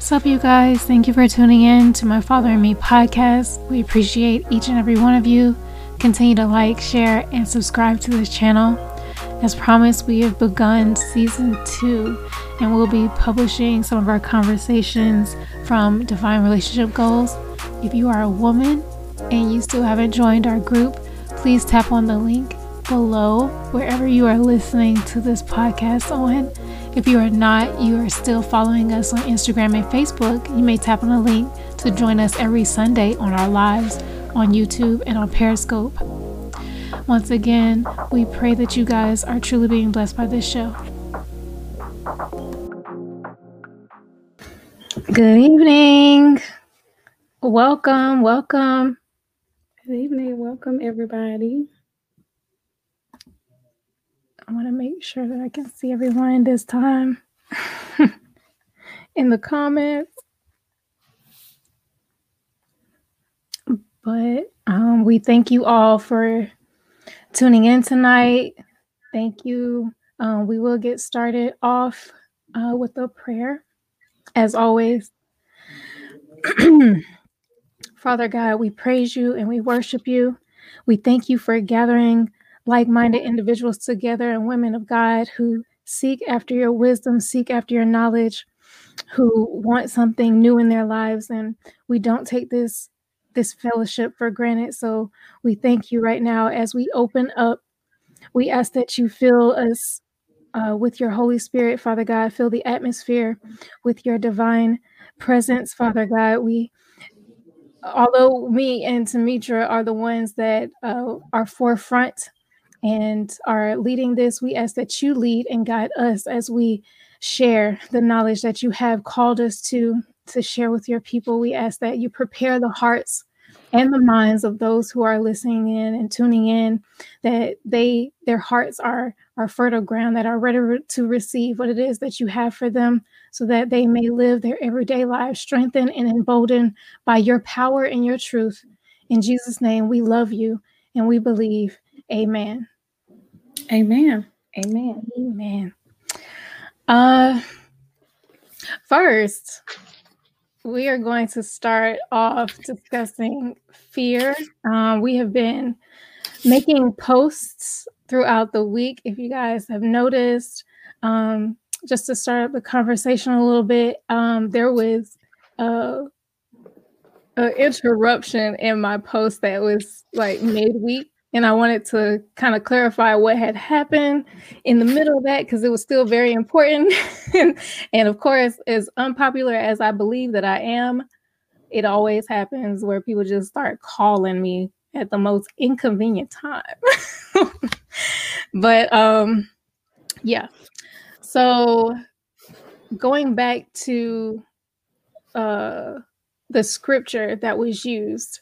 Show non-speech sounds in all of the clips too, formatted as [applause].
What's up, you guys? Thank you for tuning in to my Father and Me podcast. We appreciate each and every one of you. Continue to like, share, and subscribe to this channel. As promised, we have begun season two and we'll be publishing some of our conversations from Divine Relationship Goals. If you are a woman and you still haven't joined our group, please tap on the link below wherever you are listening to this podcast on. If you are not, you are still following us on Instagram and Facebook, you may tap on the link to join us every Sunday on our lives on YouTube and on Periscope. Once again, we pray that you guys are truly being blessed by this show. Good evening. Welcome, welcome. Good evening. Welcome, everybody. I want to make sure that I can see everyone this time [laughs] in the comments. But um, we thank you all for tuning in tonight. Thank you. Um, we will get started off uh, with a prayer, as always. [clears throat] Father God, we praise you and we worship you. We thank you for gathering like minded individuals together and women of God who seek after your wisdom, seek after your knowledge, who want something new in their lives. And we don't take this this fellowship for granted. So we thank you right now as we open up. We ask that you fill us uh, with your Holy Spirit, Father God. Fill the atmosphere with your divine presence, Father God. We although me and Tamitra are the ones that uh, are forefront and are leading this, we ask that you lead and guide us as we share the knowledge that you have called us to to share with your people. We ask that you prepare the hearts and the minds of those who are listening in and tuning in that they their hearts are are fertile ground that are ready to receive what it is that you have for them so that they may live their everyday lives strengthened and emboldened by your power and your truth. In jesus name we love you and we believe amen Amen. Amen. Amen. Uh, first, we are going to start off discussing fear. Um, we have been making posts throughout the week. If you guys have noticed, um, just to start up the conversation a little bit, um, there was a, a interruption in my post that was like midweek and I wanted to kind of clarify what had happened in the middle of that because it was still very important. [laughs] and, and of course, as unpopular as I believe that I am, it always happens where people just start calling me at the most inconvenient time. [laughs] but um yeah. So going back to uh the scripture that was used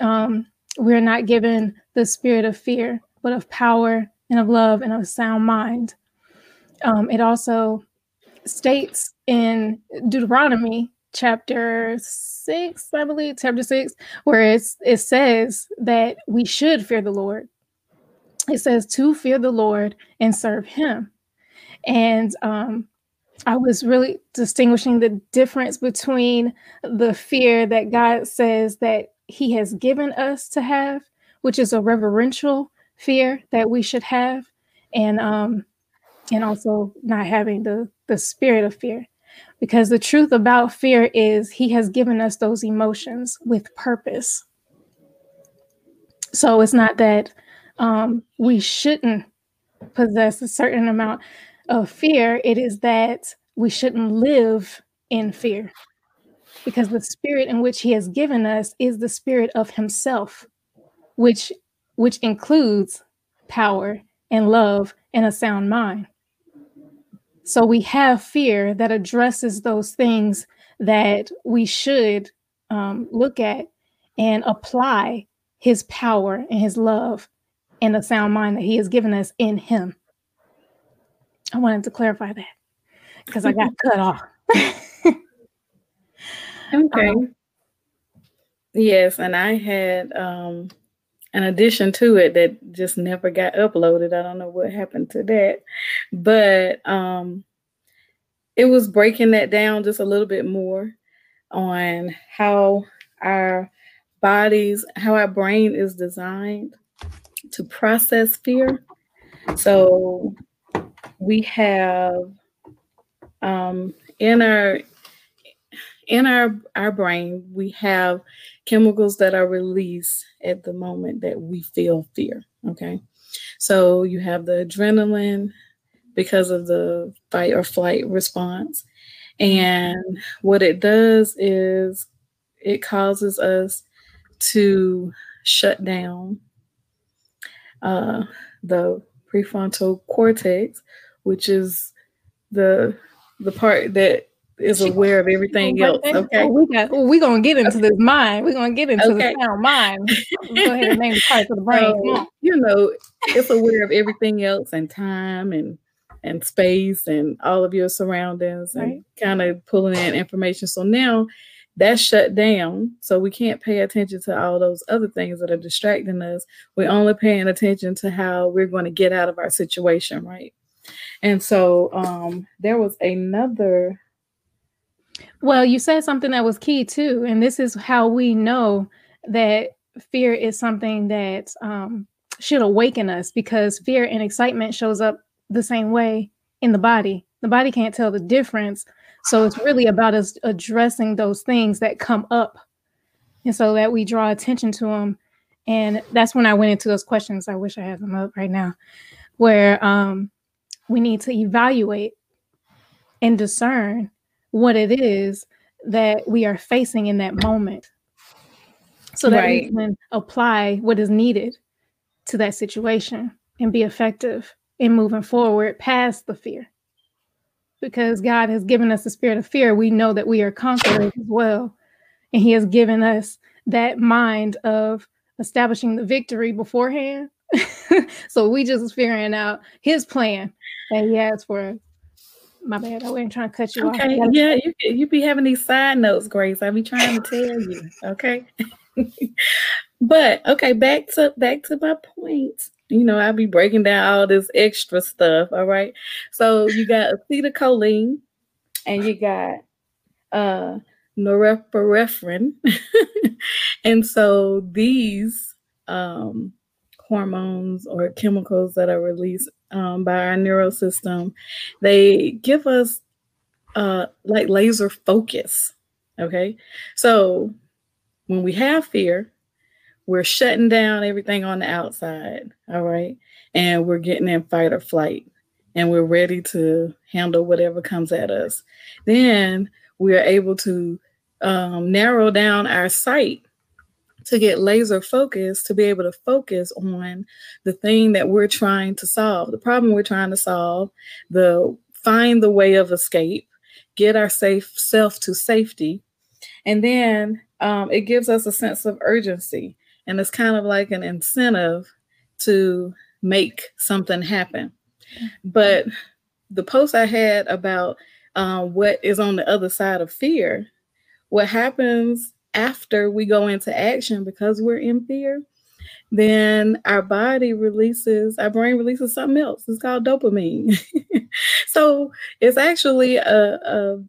um we're not given the spirit of fear, but of power and of love and of sound mind. Um, it also states in Deuteronomy chapter six, I believe, chapter six, where it's, it says that we should fear the Lord. It says to fear the Lord and serve Him. And um, I was really distinguishing the difference between the fear that God says that He has given us to have which is a reverential fear that we should have, and um, and also not having the the spirit of fear, because the truth about fear is He has given us those emotions with purpose. So it's not that um, we shouldn't possess a certain amount of fear. It is that we shouldn't live in fear because the spirit in which he has given us is the spirit of himself which which includes power and love and a sound mind. So we have fear that addresses those things that we should um, look at and apply his power and his love and the sound mind that he has given us in him. I wanted to clarify that because I got cut off. [laughs] okay. Um, yes, and I had um an addition to it that just never got uploaded. I don't know what happened to that. But um it was breaking that down just a little bit more on how our bodies, how our brain is designed to process fear. So we have um, in our in our our brain we have chemicals that are released at the moment that we feel fear okay? So you have the adrenaline because of the fight or flight response. And what it does is it causes us to shut down uh, the prefrontal cortex which is the the part that is aware of everything else. Okay. we got well, we're gonna get into this mind. We're gonna get into okay. the sound mind. Go ahead and name the parts of the [laughs] brain. So, you know, it's aware of everything else and time and and space and all of your surroundings right. and kind of pulling in information. So now that's shut down. So we can't pay attention to all those other things that are distracting us. We're only paying attention to how we're going to get out of our situation, right? And so um, there was another. Well, you said something that was key too. And this is how we know that fear is something that um, should awaken us because fear and excitement shows up the same way in the body. The body can't tell the difference. So it's really about us addressing those things that come up. And so that we draw attention to them. And that's when I went into those questions. I wish I had them up right now, where um, we need to evaluate and discern what it is that we are facing in that moment so that right. we can apply what is needed to that situation and be effective in moving forward past the fear. Because God has given us the spirit of fear, we know that we are conquerors as well. And He has given us that mind of establishing the victory beforehand. [laughs] so we just figuring out His plan that he has for my bad. I wasn't trying to cut you off. okay. off. Yeah, you you be having these side notes, Grace. I be trying to tell you. Okay. [laughs] but okay, back to back to my point. You know, I'll be breaking down all this extra stuff. All right. So you got acetylcholine and you got uh norepinephrine. [laughs] and so these um hormones or chemicals that are released um, by our neural system, they give us uh, like laser focus. Okay. So when we have fear, we're shutting down everything on the outside. All right. And we're getting in fight or flight and we're ready to handle whatever comes at us. Then we are able to um, narrow down our sight to get laser focused to be able to focus on the thing that we're trying to solve, the problem we're trying to solve, the find the way of escape, get our safe self to safety. And then um, it gives us a sense of urgency. And it's kind of like an incentive to make something happen. But the post I had about um, what is on the other side of fear, what happens after we go into action because we're in fear, then our body releases, our brain releases something else. It's called dopamine. [laughs] so it's actually a, a,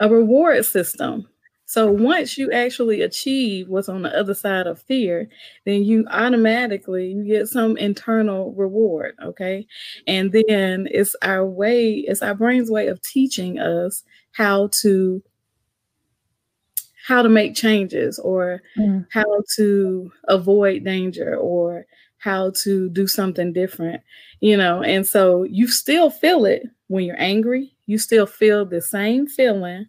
a reward system. So once you actually achieve what's on the other side of fear, then you automatically you get some internal reward, okay? And then it's our way, it's our brain's way of teaching us how to how to make changes or mm. how to avoid danger or how to do something different, you know. And so you still feel it when you're angry. You still feel the same feeling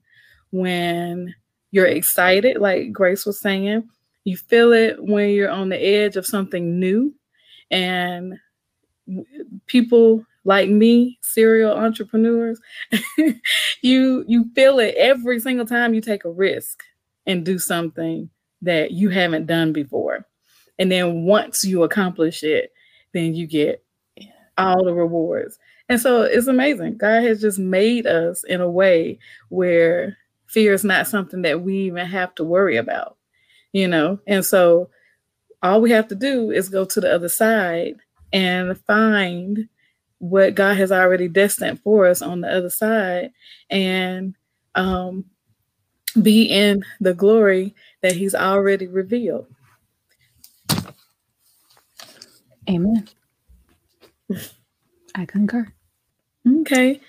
when you're excited, like Grace was saying. You feel it when you're on the edge of something new. And people like me, serial entrepreneurs, [laughs] you you feel it every single time you take a risk and do something that you haven't done before. And then once you accomplish it, then you get all the rewards. And so it's amazing. God has just made us in a way where fear is not something that we even have to worry about, you know? And so all we have to do is go to the other side and find what God has already destined for us on the other side and um, be in the glory that He's already revealed. Amen. I concur. Okay.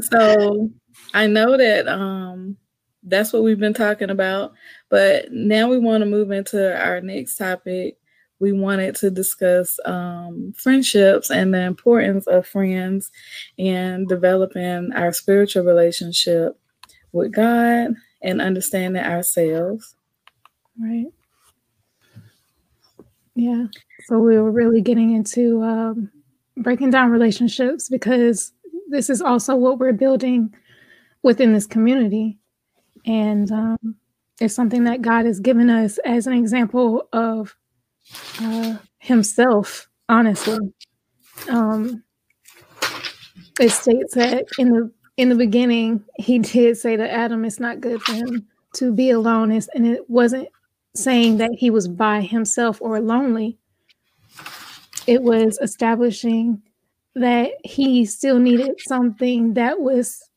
So I know that um that's what we've been talking about, but now we want to move into our next topic. We wanted to discuss um, friendships and the importance of friends and developing our spiritual relationship with God and understanding ourselves. Right. Yeah. So we were really getting into um, breaking down relationships because this is also what we're building within this community. And um, it's something that God has given us as an example of uh, Himself, honestly. Um, it states that in the in the beginning, He did say to Adam, "It's not good for him to be alone," and it wasn't saying that he was by himself or lonely. It was establishing that he still needed something that was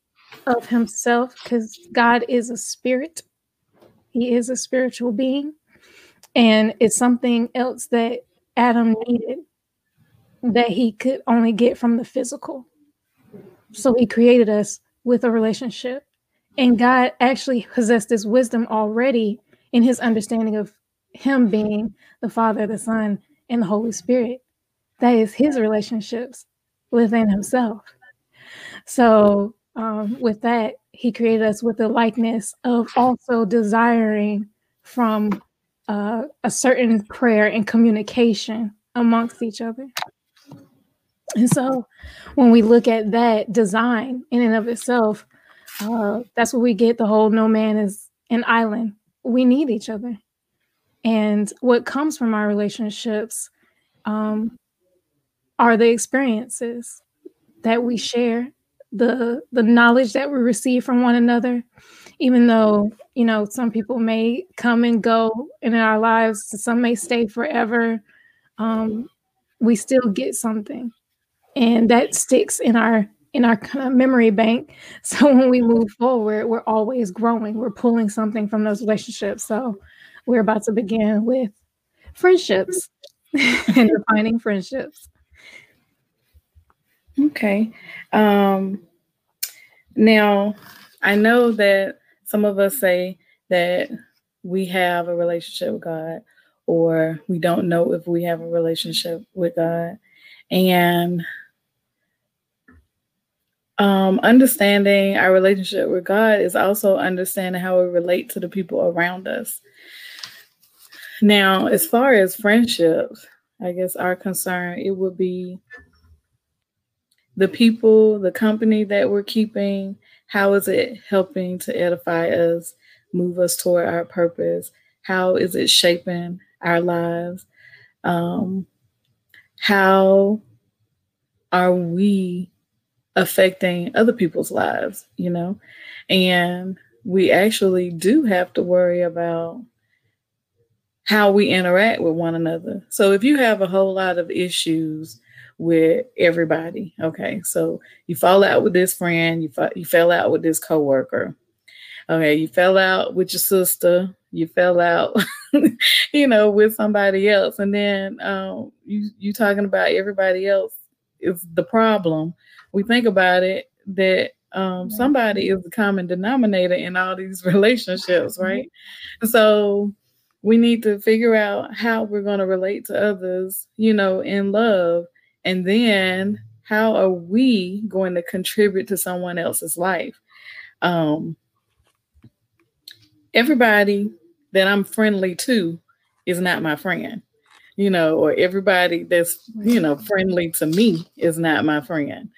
of himself because God is a spirit. He is a spiritual being. And it's something else that Adam needed that he could only get from the physical. So he created us with a relationship. And God actually possessed this wisdom already in his understanding of him being the Father, the Son, and the Holy Spirit. That is his relationships within himself. So, um, with that, he created us with the likeness of also desiring from uh, a certain prayer and communication amongst each other. And so, when we look at that design in and of itself, uh, that's what we get the whole no man is an island we need each other. And what comes from our relationships um, are the experiences that we share, the the knowledge that we receive from one another. Even though you know some people may come and go in our lives, some may stay forever. Um, we still get something, and that sticks in our in our kind of memory bank. [laughs] So when we move forward, we're always growing. We're pulling something from those relationships. So we're about to begin with friendships [laughs] and defining friendships. Okay. Um, now, I know that some of us say that we have a relationship with God, or we don't know if we have a relationship with God. And um, understanding our relationship with God is also understanding how we relate to the people around us. Now, as far as friendships, I guess our concern it would be the people, the company that we're keeping. How is it helping to edify us, move us toward our purpose? How is it shaping our lives? Um, how are we affecting other people's lives, you know? And we actually do have to worry about how we interact with one another. So if you have a whole lot of issues with everybody, okay, so you fall out with this friend, you you fell out with this coworker, okay, you fell out with your sister, you fell out, [laughs] you know, with somebody else, and then um, you you talking about everybody else is the problem we think about it that um, somebody is the common denominator in all these [laughs] relationships, mm-hmm. right? So we need to figure out how we're going to relate to others, you know, in love. And then how are we going to contribute to someone else's life? Um, everybody that I'm friendly to is not my friend, you know, or everybody that's, you know, friendly to me is not my friend.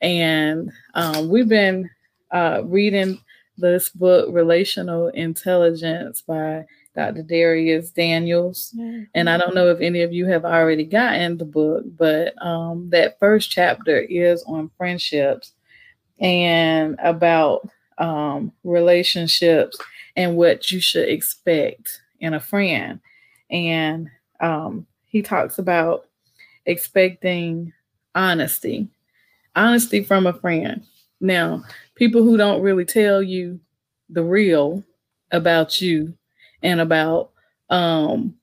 And um, we've been uh, reading this book, Relational Intelligence by Dr. Dharius Daniels. Mm-hmm. And I don't know if any of you have already gotten the book, but um, that first chapter is on friendships and about um, relationships and what you should expect in a friend. And um, he talks about expecting honesty honesty from a friend. Now, people who don't really tell you the real about you and about um,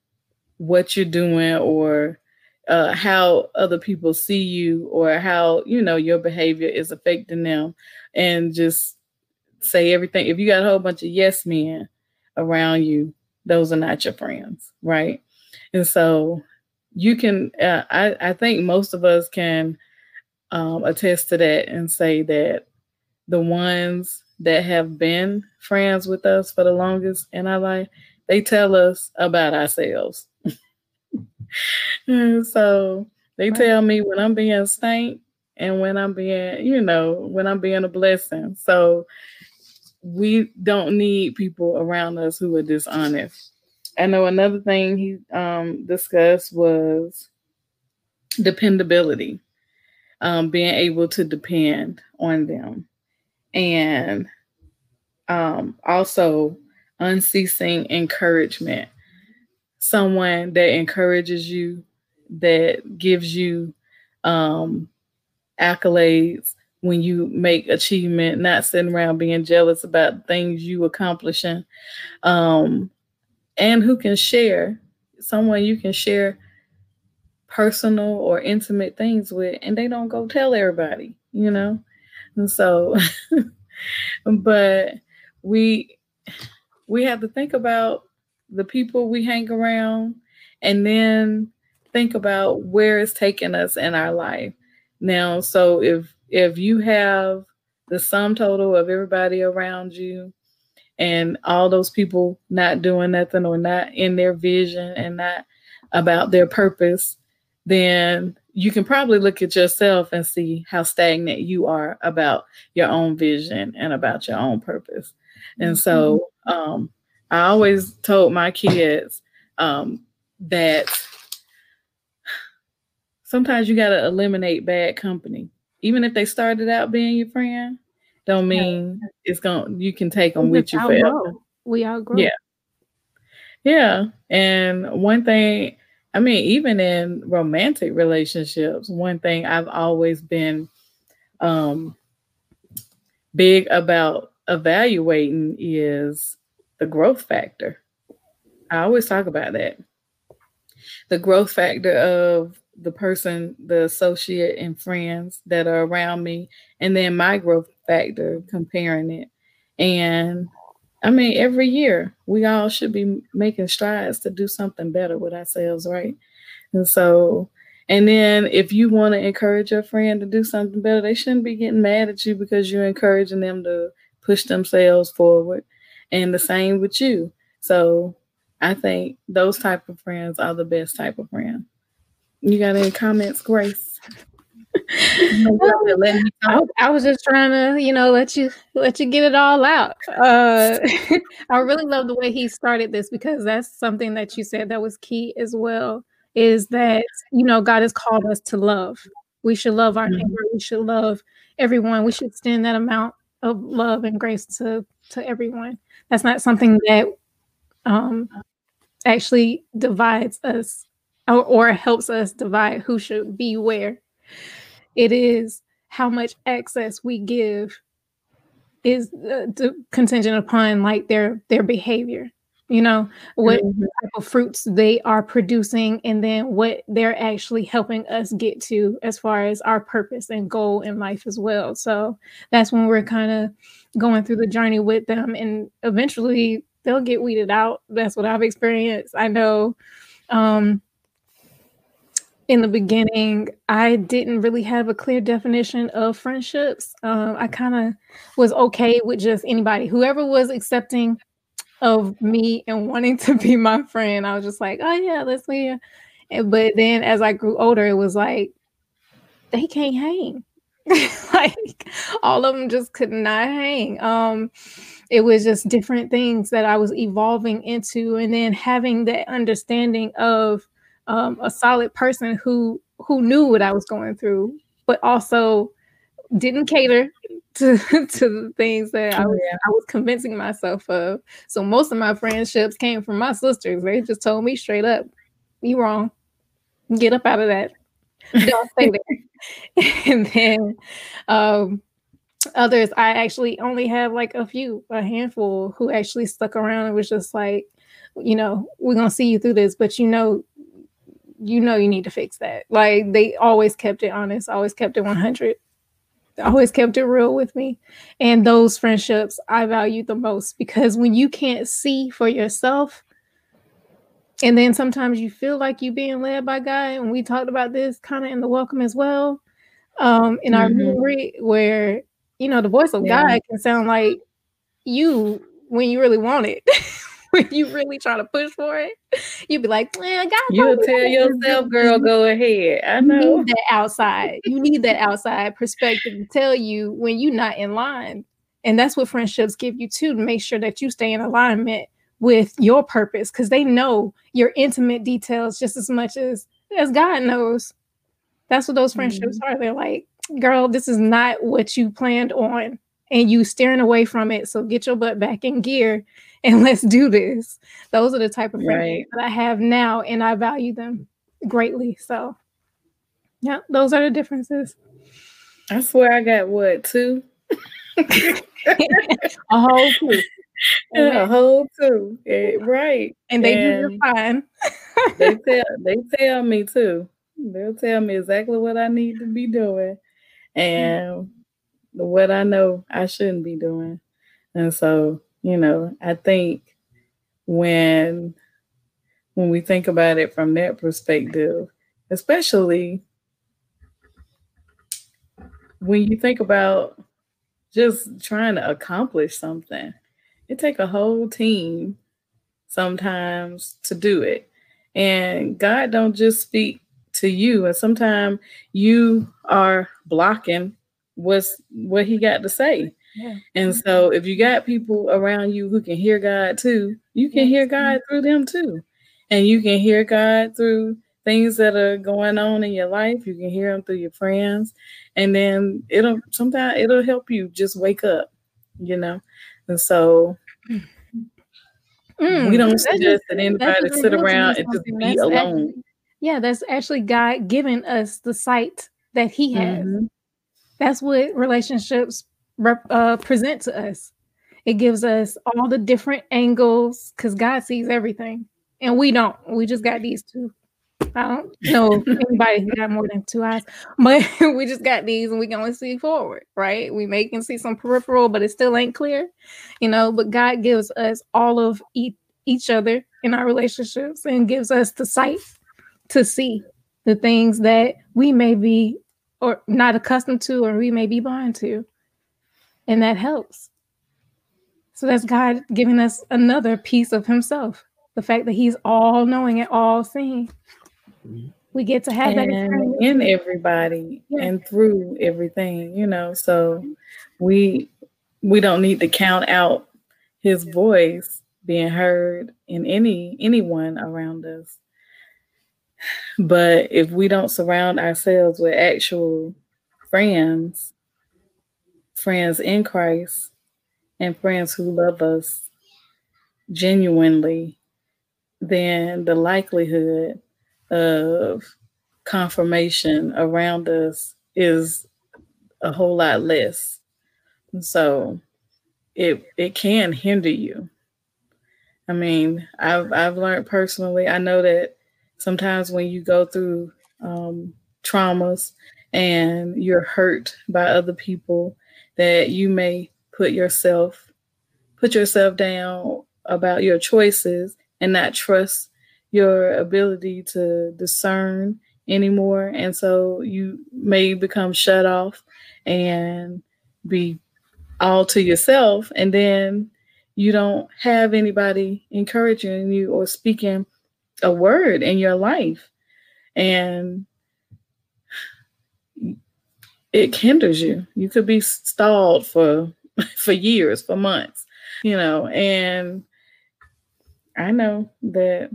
what you're doing or uh, how other people see you or how you know your behavior is affecting them and just say everything if you got a whole bunch of yes men around you those are not your friends right and so you can uh, I, I think most of us can um, attest to that and say that the ones that have been friends with us for the longest in our life they tell us about ourselves. [laughs] So they tell me when i'm being stank and when i'm being you know when i'm being a blessing. So we don't need people around us who are dishonest I know another thing he um, discussed was dependability, um, being able to depend on them, and um, also unceasing encouragement. Someone that encourages you, that gives you um, accolades when you make achievement, not sitting around being jealous about things you accomplishing. Um, and who can share someone you can share personal or intimate things with and they don't go tell everybody you know? And so [laughs] but we we have to think about the people we hang around and then think about where it's taking us in our life. Now so if if you have the sum total of everybody around you and all those people not doing nothing or not in their vision and not about their purpose, then you can probably look at yourself and see how stagnant you are about your own vision and about your own purpose. And so mm-hmm. um, I always told my kids um, that sometimes you got to eliminate bad company. Even if they started out being your friend, don't mean yeah. it's going you can take them we with you forever. We outgrow. Yeah. Yeah. And one thing, I mean, even in romantic relationships, one thing I've always been um big about evaluating is the growth factor. I always talk about that. The growth factor of the person, the associate, and friends that are around me, and then my growth factor comparing it. And I mean, every year we all should be making strides to do something better with ourselves, right? And so, and then if you want to encourage your friend to do something better, they shouldn't be getting mad at you because you're encouraging them to push themselves forward. And the same with you. So I think those type of friends are the best type of friend. You got any comments, Grace? [laughs] I, I, was just trying to, you know, let you let you get it all out. Uh, [laughs] [laughs] I really love the way he started this because that's something that you said that was key as well. Is that you know God has called us to love. We should love our mm-hmm. neighbor. We should love everyone. We should extend that amount of love and grace to to everyone. That's not something that um, actually divides us or, or helps us divide who should be where. It is how much access we give is uh, contingent upon like their their behavior you know? What mm-hmm. type of fruits they are producing and then what they're actually helping us get to as far as our purpose and goal in life as well. So that's when we're kind of going through the journey with them and eventually they'll get weeded out. That's what i've experienced i know. Um in the beginning, I didn't really have a clear definition of friendships. Um, I kind of was okay with just anybody, whoever was accepting of me and wanting to be my friend. I was just like, oh yeah, let's be. But then as I grew older, it was like they can't hang. [laughs] like all of them just could not hang. Um, it was just different things that I was evolving into, and then having that understanding of um, a solid person who who knew what I was going through, but also didn't cater [laughs] to to the things that I was, I was convincing myself of. So most of my friendships came from my sisters. They just told me straight up, "You wrong. Get up out of that. Don't stay there." [laughs] [laughs] and then um, others, I actually only have like a few, a handful who actually stuck around and was just like, you know, we're gonna see you through this, but you know, you know, you need to fix that. Like they always kept it honest, always kept it 100 always kept it real with me. And those friendships I value the most because when you can't see for yourself, and then sometimes you feel like you're being led by God, and we talked about this kind of in the welcome as well, um, in mm-hmm. our memory, where you know the voice of yeah. God can sound like you when you really want it. [laughs] when you really try to push for it, you'd be like, man, God. You'll tell yourself, girl, go ahead. I know. You need that outside. You need that outside perspective to tell you when you're not in line. And that's what friendships give you too, to make sure that you stay in alignment with your purpose because they know your intimate details just as much as as God knows. That's what those friendships mm-hmm. are. They're like, girl, this is not what you planned on. And you staring away from it. So get your butt back in gear [laughs] and let's do this. Those are the type of friends right. that I have now, and I value them greatly. So, yeah, those are the differences. I swear I got what two? [laughs] a whole two. [laughs] a whole two. Yeah, right. And they and do fine. they tell they tell me too. They'll tell me exactly what I need to be doing and mm-hmm. what I know I shouldn't be doing. And so you know, I think when when we think about it from that perspective, especially when you think about just trying to accomplish something, it take a whole team sometimes to do it. And God don't just speak to you, and sometimes you are blocking what's what he got to say. And so if you got people around you who can hear God too, you can hear God through them too. And you can hear God through things that are going on in your life. You can hear them through your friends. And then it'll sometimes it'll help you just wake up, you know. And so mm, we don't suggest that anybody sit around and just be alone. Actually, yeah, that's actually God giving us the sight that He has. Mm-hmm. That's what relationships rep, uh, present to us. It gives us all the different angles because God sees everything, and we don't. We just got these two. I don't know [laughs] anybody who got more than two eyes, but [laughs] we just got these, and we can only see forward, right? We may can see some peripheral, but it still ain't clear, you know. But God gives us all of each, each other in our relationships, and gives us the sight to see the things that we may be or not accustomed to, or we may be blind to and that helps. So that's God giving us another piece of Himself. The fact that He's all knowing and all seeing. We get to have and that in everybody yeah. and through everything, you know. So we we don't need to count out His voice being heard in any anyone around us. But if we don't surround ourselves with actual friends friends in Christ and friends who love us genuinely, then the likelihood of confirmation around us is a whole lot less. And so it it can hinder you. I mean, I've I've learned personally. I know that sometimes when you go through um, traumas and you're hurt by other people, that you may put yourself put yourself down about your choices and not trust your ability to discern anymore. And so you may become shut off and be all to yourself. And then you don't have anybody encouraging you or speaking a word in your life. And it hinders you. You could be stalled for [laughs] for years, for months, you know, and I know that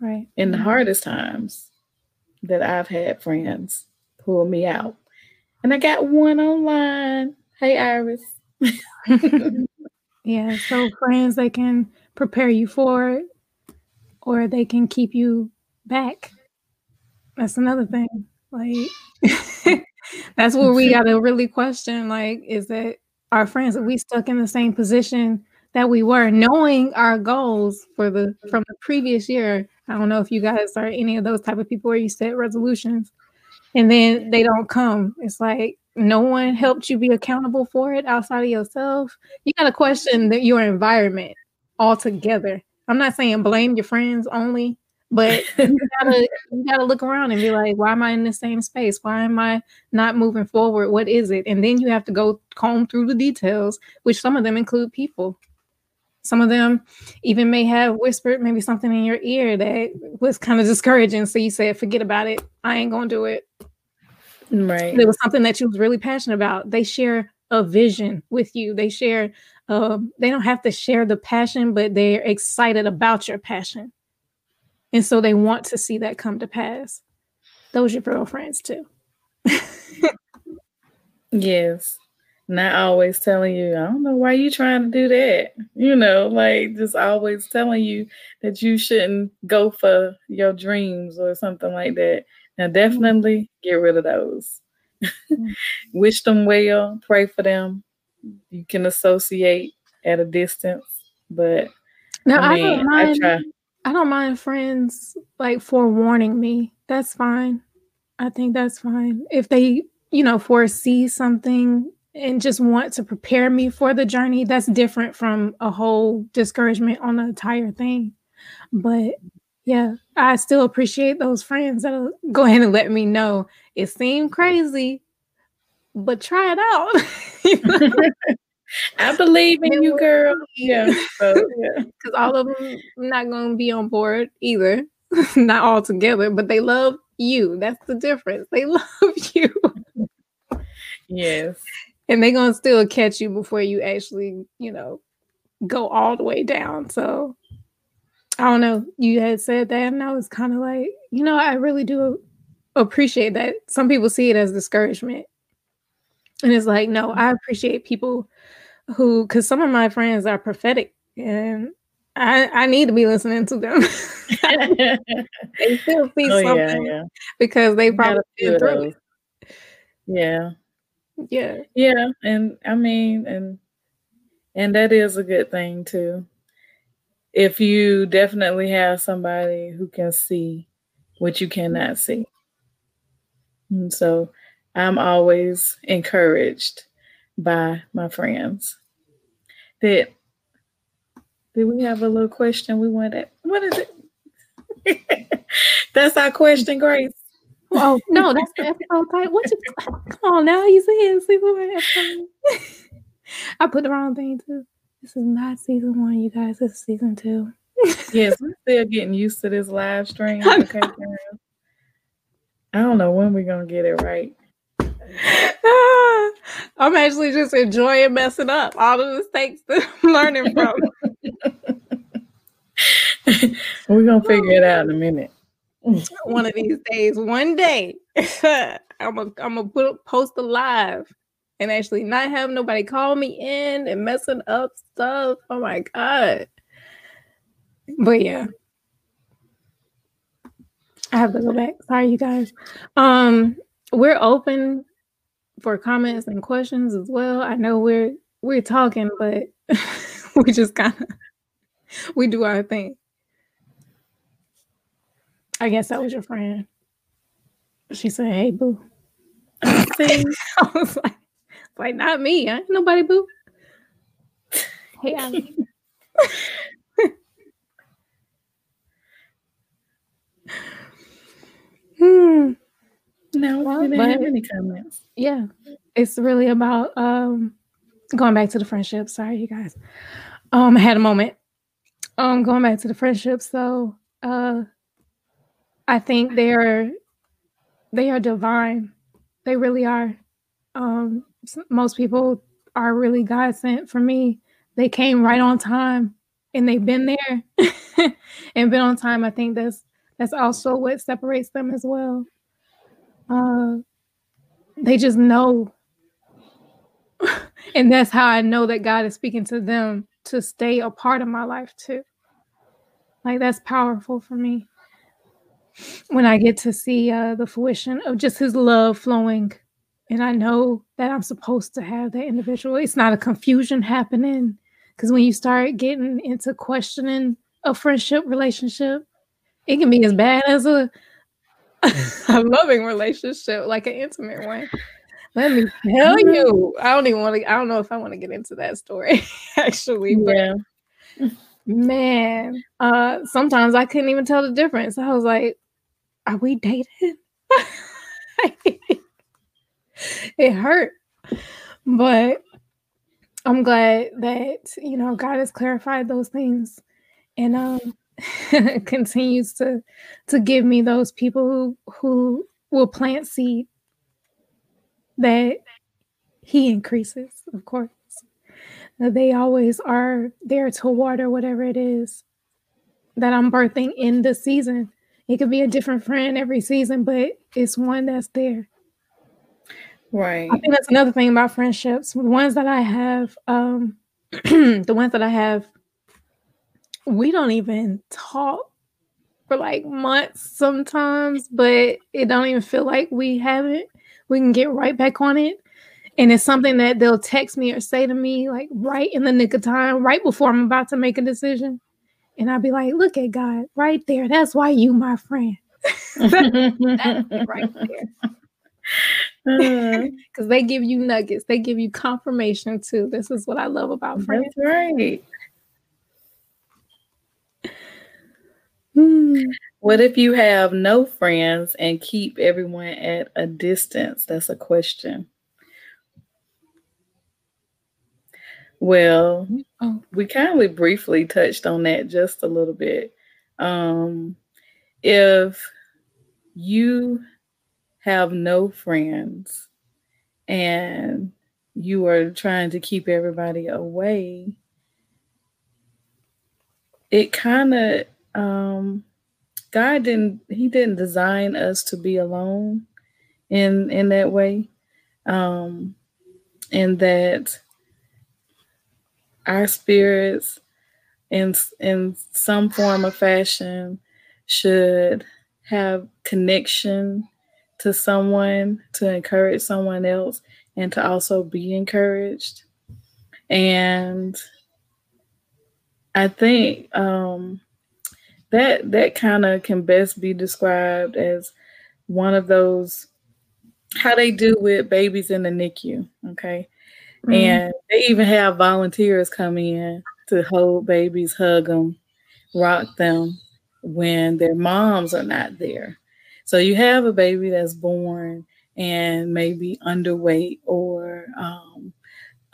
right in the mm-hmm. hardest times that I've had friends pull me out. And I got one online. Hey Iris. [laughs] yeah, so friends they can prepare you for it or they can keep you back. That's another thing. Like [laughs] that's where we gotta really question, like, is that our friends, are we stuck in the same position that we were, knowing our goals for the from the previous year? I don't know if you guys are any of those type of people where you set resolutions and then they don't come. It's like no one helped you be accountable for it outside of yourself. You got to question that your environment altogether. I'm not saying blame your friends only, but [laughs] you gotta you gotta look around and be like, why am I in the same space? Why am I not moving forward? What is it? And then you have to go comb through the details, which some of them include people. Some of them even may have whispered maybe something in your ear that was kind of discouraging. So you said, forget about it. I ain't gonna do it. Right. It was something that you was really passionate about. They share a vision with you. They share um, they don't have to share the passion, but they're excited about your passion. And so they want to see that come to pass. Those are your real friends too. [laughs] yes. Not always telling you, I don't know why you trying to do that. You know, like just always telling you that you shouldn't go for your dreams or something like that. Now, mm-hmm. definitely get rid of those. Mm-hmm. [laughs] Wish them well, pray for them. You can associate at a distance, but now I, mean, I don't mind. I, try. I don't mind friends like forewarning me. That's fine. I think that's fine. If they, you know, foresee something and just want to prepare me for the journey, that's different from a whole discouragement on the entire thing. But yeah, I still appreciate those friends that'll go ahead and let me know it seemed crazy, but try it out. [laughs] [laughs] I believe in you, girl. Yeah. [laughs] Because [laughs] yeah. all of them not going to be on board either. [laughs] not all together, but they love you. That's the difference. They love you. Yes. And they're going to still catch you before you actually, you know, go all the way down. So I don't know. You had said that, and I was kind of like, you know, I really do appreciate that. Some people see it as discouragement. And it's like, no, I appreciate people who, because some of my friends are prophetic, and I, I need to be listening to them. [laughs] they still see oh, something yeah, yeah. because they probably been through it. Yeah. Yeah. Yeah. And I mean, and and that is a good thing too if you definitely have somebody who can see what you cannot see. And so I'm always encouraged by my friends. That did we have a little question we wanted? What is it? [laughs] that's our question, Grace. Oh no, that's title. What you come on now? You see, season episode? [laughs] I put the wrong thing too. This is not season one, you guys. This is season two. [laughs] yes, we're still getting used to this live stream. Okay, I don't know when we're gonna get it right. [laughs] I'm actually just enjoying messing up all of the mistakes that I'm learning from. [laughs] we're gonna figure it out in a minute. [laughs] One of these days, one day, I'm gonna I'm gonna put post a live and actually not have nobody call me in and messing up stuff. Oh my god. But yeah. I have to go back. Sorry, you guys. Um, we're open for comments and questions as well. I know we're we're talking, but [laughs] we just kind of we do our thing. I guess that was your friend. She said, "Hey, boo." [laughs] [laughs] I was like, like, not me. I ain't nobody boo. Hey, Ali. hmm. No, well, didn't have any comments. Yeah. It's really about um going back to the friendship. Sorry, you guys. Um, I had a moment. Um, going back to the friendship. so uh I think they're they are divine. They really are. Um, most people are really God sent for me. They came right on time and they've been there [laughs] and been on time. I think that's that's also what separates them as well. Uh, they just know. [laughs] and that's how I know that God is speaking to them to stay a part of my life too. Like that's powerful for me. when I get to see uh, the fruition of just his love flowing. And I know that I'm supposed to have that individual. It's not a confusion happening. Because when you start getting into questioning a friendship relationship, it can be as bad as a, [laughs] a loving relationship, like an intimate one. Let me tell you, I don't even want to. I don't know if I want to get into that story [laughs] actually. But yeah. man, uh, sometimes I couldn't even tell the difference. I was like, "Are we dating?" [laughs] it hurt, but I'm glad that you know God has clarified those things, and um, [laughs] continues to to give me those people who who will plant seed that he increases, of course. They always are there to water whatever it is that I'm birthing in the season. It could be a different friend every season, but it's one that's there. Right. I think that's another thing about friendships. [clears throat] The ones that I have, um, the ones that I have we don't even talk for like months sometimes, but it don't even feel like we haven't. We can get right back on it. And it's something that they'll text me or say to me like right in the nick of time, right before I'm about to make a decision. And I'll be like, look at God right there. That's why you my friend. [laughs] right there. [laughs] Because uh, they give you nuggets, they give you confirmation too. This is what I love about friends. That's right. What if you have no friends and keep everyone at a distance? That's a question. Well, oh. we kind of briefly touched on that just a little bit. Um, if you have no friends and you are trying to keep everybody away, it kind of um, God didn't he didn't design us to be alone in in that way. Um, and that our spirits in in some form or fashion should have connection to someone to encourage someone else and to also be encouraged and i think um that that kind of can best be described as one of those how they do with babies in the NICU. Okay. Mm-hmm. And they even have volunteers come in to hold babies, hug them, rock them when their moms are not there. So you have a baby that's born and maybe underweight or um,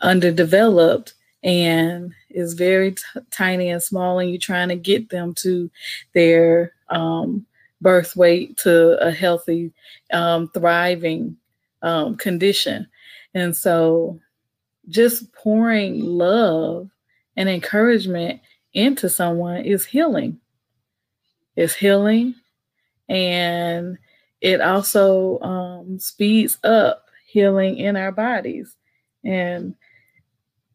underdeveloped, and is very t- tiny and small, and you're trying to get them to their um, birth weight to a healthy, um, thriving um, condition. And so, just pouring love and encouragement into someone is healing. It's healing, and it also um, speeds up healing in our bodies. And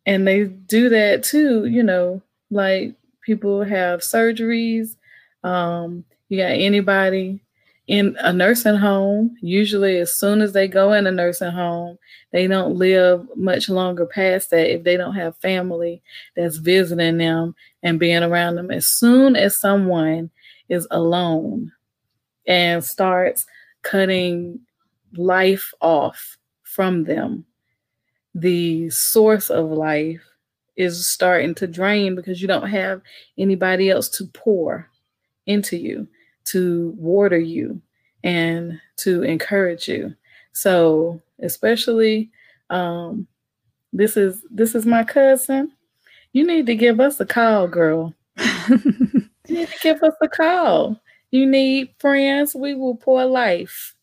and they do that too you know like people have surgeries um, you got anybody in a nursing home usually as soon as they go in a nursing home they don't live much longer past that if they don't have family that's visiting them and being around them. As soon as someone is alone and starts cutting life off from them the source of life is starting to drain because you don't have anybody else to pour into you, to water you, and to encourage you. So, especially um, this is this is my cousin. You need to give us a call, girl. [laughs] you need to give us a call. You need friends. We will pour life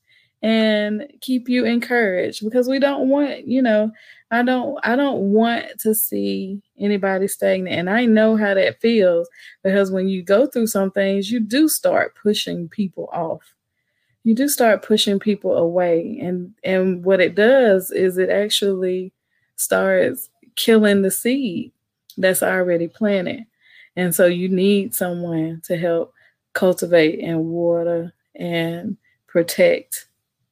and keep you encouraged because we don't want, you know, I don't I don't want to see anybody stagnant. And I know how that feels because when you go through some things, you do start pushing people off. You do start pushing people away. And and what it does is it actually starts killing the seed that's already planted. And so you need someone to help cultivate and water and protect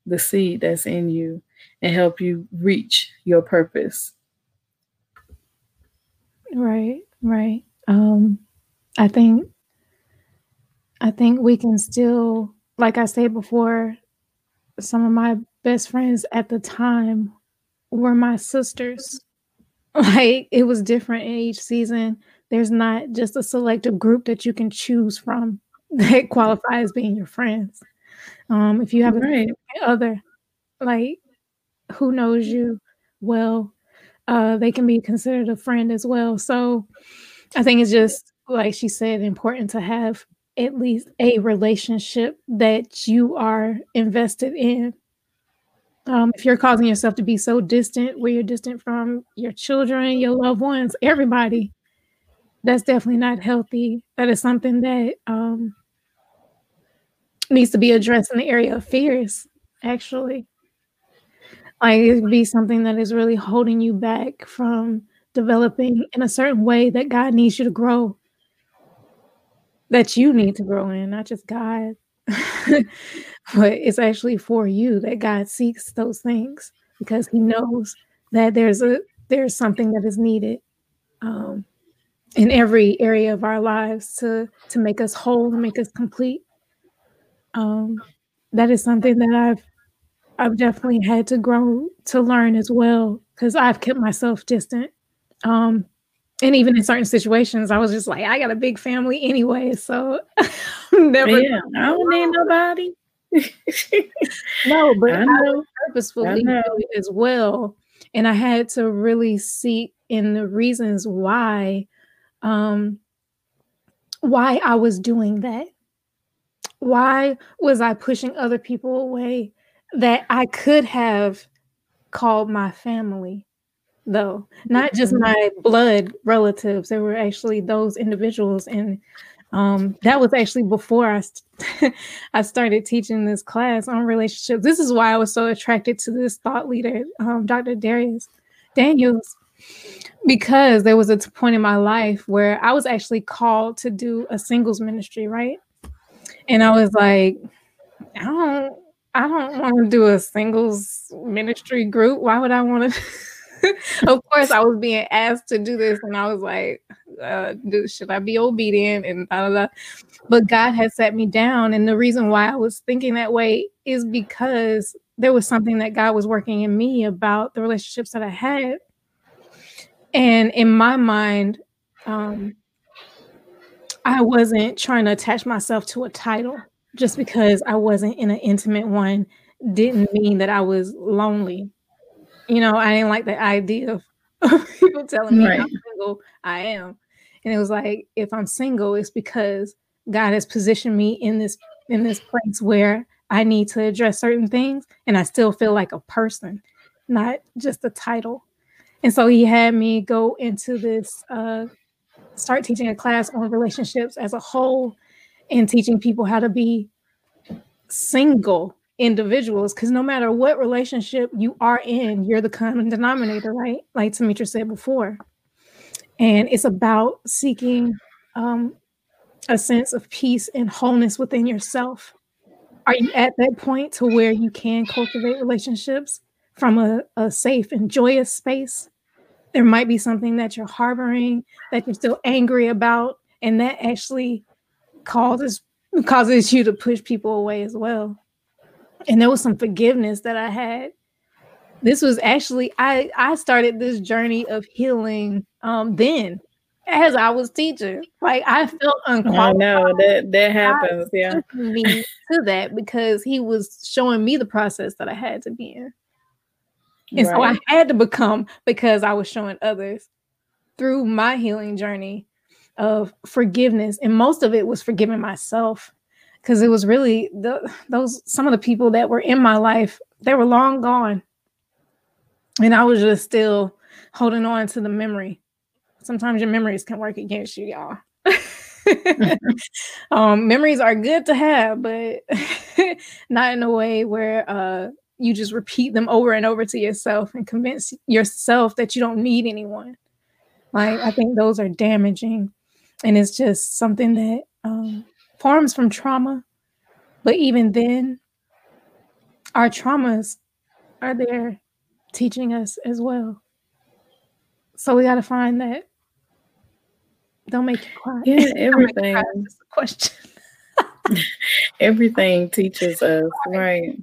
the seed that's in you and help you reach your purpose. Right, right. Um, I think I think we can still, like I said before, some of my best friends at the time were my sisters. [laughs] Like it was different in each season. There's not just a selective group that you can choose from [laughs] that qualifies as being your friends. Um, if you have right. a other, like who knows you well, uh, they can be considered a friend as well. So I think it's just like she said, important to have at least a relationship that you are invested in. Um, if you're causing yourself to be so distant, where you're distant from your children, your loved ones, everybody, that's definitely not healthy. That is something that um, needs to be addressed in the area of fears, actually. Like it be something that is really holding you back from developing in a certain way that God needs you to grow that you need to grow in, not just God. [laughs] but it's actually for you that God seeks those things because he knows that there's a there's something that is needed um, in every area of our lives to to make us whole and make us complete. Um, that is something that I've I've definitely had to grow to learn as well because I've kept myself distant. Um, and even in certain situations, I was just like, I got a big family anyway, so [laughs] never. Yeah, I don't need nobody. [laughs] no, but I, know. I purposefully I as well, and I had to really seek in the reasons why, um, why I was doing that. Why was I pushing other people away that I could have called my family? though not just mm-hmm. my blood relatives there were actually those individuals and um, that was actually before I, st- [laughs] I started teaching this class on relationships. This is why I was so attracted to this thought leader, um, Dr. Dharius Daniels, because there was a point in my life where I was actually called to do a singles ministry, right? And I was like, I don't, I don't want to do a singles ministry group. Why would I want to? [laughs] of course, I was being asked to do this, and I was like, uh, do, should I be obedient? And blah, blah, blah. But God had set me down. And the reason why I was thinking that way is because there was something that God was working in me about the relationships that I had. And in my mind, um, I wasn't trying to attach myself to a title just because I wasn't in an intimate one didn't mean that I was lonely you know, I didn't like the idea of [laughs] people telling me right. I'm single. I am. And it was like, if I'm single, it's because God has positioned me in this in this place where I need to address certain things and I still feel like a person, not just a title. And so he had me go into this uh start teaching a class on relationships as a whole and teaching people how to be single individuals because no matter what relationship you are in, you're the common denominator, right? Like Tamitra said before. And it's about seeking um, a sense of peace and wholeness within yourself. Are you at that point to where you can cultivate relationships from a, a safe and joyous space? There might be something that you're harboring that you're still angry about, and that actually causes causes you to push people away as well and there was some forgiveness that I had. This was actually I I started this journey of healing um then as I was teaching. Like I felt unqualified. I know that that happens, yeah. Me to that because he was showing me the process that I had to be in. And right. so I had to become because I was showing others through my healing journey of forgiveness. And most of it was forgiving myself because it was really the those some of the people that were in my life they were long gone. And i was just still holding on to the memory. Sometimes your memories can work against you y'all. [laughs] Um, memories are good to have but [laughs] not in a way where uh, you just repeat them over and over to yourself and convince yourself that you don't need anyone. Like i think those are damaging and it's just something that um, forms from trauma But even then, our traumas are there teaching us as well. So we got to find that. Don't make you cry. Yeah, [laughs] everything. question. [laughs] everything teaches us, right?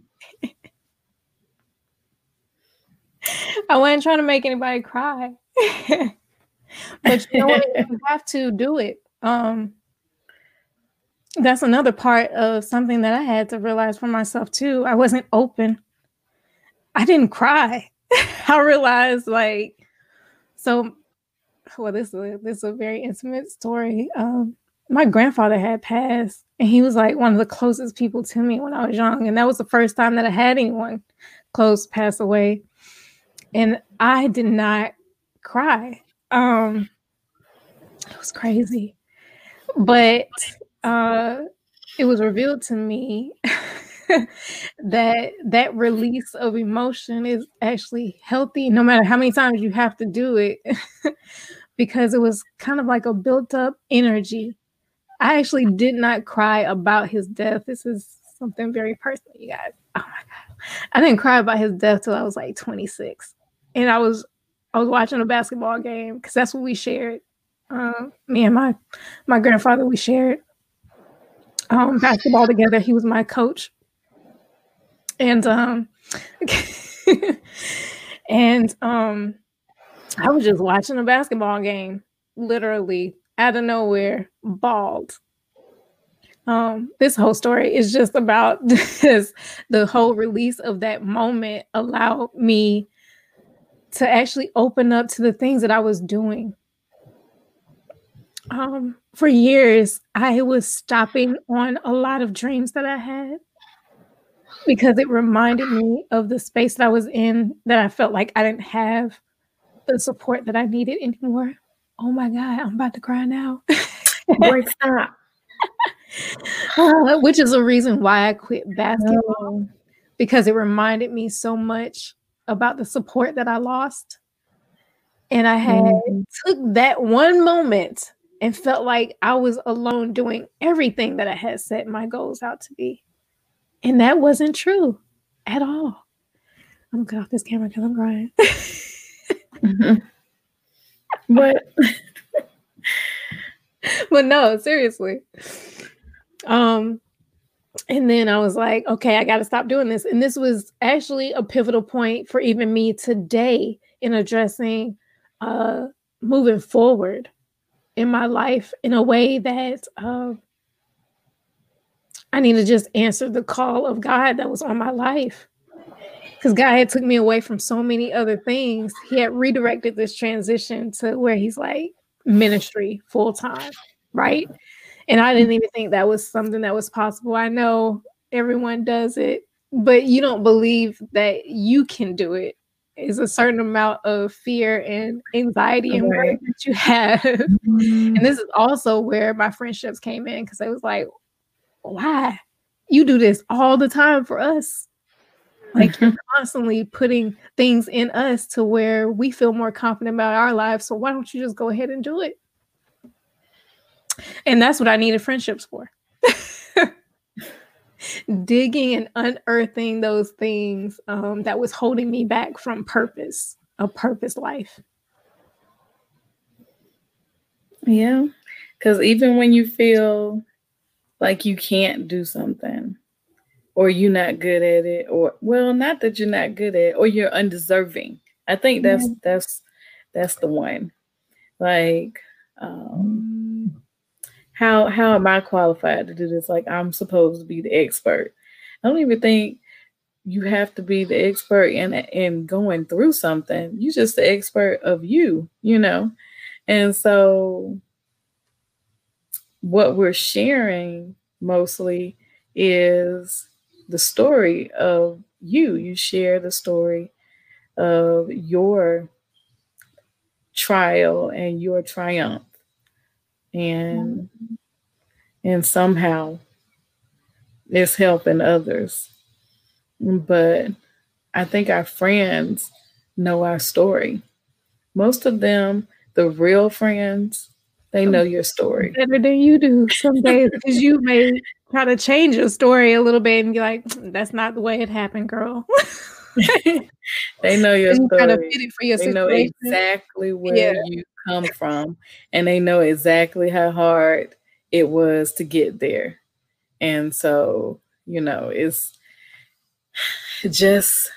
I wasn't trying to make anybody cry. [laughs] but you know what? You [laughs] have to do it. Um, that's another part of something that I had to realize for myself too. I wasn't open. I didn't cry. [laughs] I realized like so well this is a, this is a very intimate story. Um my grandfather had passed and he was like one of the closest people to me when I was young and that was the first time that I had anyone close pass away. And I did not cry. Um it was crazy. But uh, it was revealed to me [laughs] that that release of emotion is actually healthy no matter how many times you have to do it [laughs] because it was kind of like a built up energy. I actually did not cry about his death. This is something very personal you guys. Oh my god. I didn't cry about his death till i was like 26 and i was i was watching a basketball game because that's what we shared uh, me and my my grandfather we shared um, basketball together. He was my coach, and um, [laughs] and um, I was just watching a basketball game, literally out of nowhere, bald. Um, this whole story is just about [laughs] this. The whole release of that moment allowed me to actually open up to the things that I was doing um, for years, I was stopping on a lot of dreams that I had because it reminded me of the space that I was in that I felt like I didn't have the support that I needed anymore. Oh my God, I'm about to cry now. [laughs] Boy, stop. uh, which is a reason why I quit basketball because it reminded me so much about the support that I lost. And I had mm. took that one moment and felt like I was alone doing everything that I had set my goals out to be. And that wasn't true at all. I'm gonna get off this camera because I'm crying. mm-hmm. [laughs] But but no, seriously. Um and then I was like, okay, I got to stop doing this. And this was actually a pivotal point for even me today in addressing uh moving forward in my life in a way that uh, I need to just answer the call of God that was on my life. Because God had took me away from so many other things. He had redirected this transition to where he's like ministry full time, right? And I didn't even think that was something that was possible. I know everyone does it, but you don't believe that you can do it is a certain amount of fear and anxiety and worry that you have. [laughs] Mm-hmm. And this is also where my friendships came in because I was like, why? You do this all the time for us. Like you're [laughs] constantly putting things in us to where we feel more confident about our lives. So why don't you just go ahead and do it? And that's what I needed friendships for [laughs] digging and unearthing those things um, that was holding me back from purpose, a purpose life. Yeah. Because even when you feel like you can't do something or you're not good at it, or well, not that you're not good at it, or you're undeserving. I think that's yeah. that's that's the one. Like um how how am I qualified to do this? Like I'm supposed to be the expert. I don't even think you have to be the expert in in going through something. You're just the expert of you, you know. And so what we're sharing mostly is the story of you. You share the story of your trial and your triumph and mm-hmm. and somehow it's helping others. But I think our friends know our story. Most of them, the real friends, they know your story better than you do some days [laughs] because you may try to change your story a little bit and be like, that's not the way it happened, girl. [laughs] they know your [laughs] story. Kind of fit it for your they situation. know exactly where yeah. you come from, and they know exactly how hard it was to get there. And so, you know, it's [sighs] just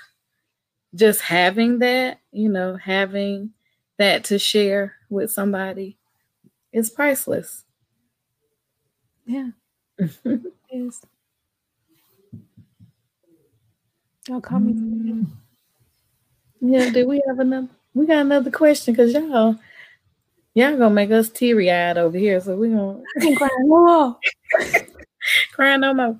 just having that, you know, having that to share with somebody is priceless. Yeah. [laughs] it is. Y'all call me. Mm. Yeah, do we have another? We got another question because y'all, y'all gonna make us teary eyed over here. So we gonna cry no more. cry no more.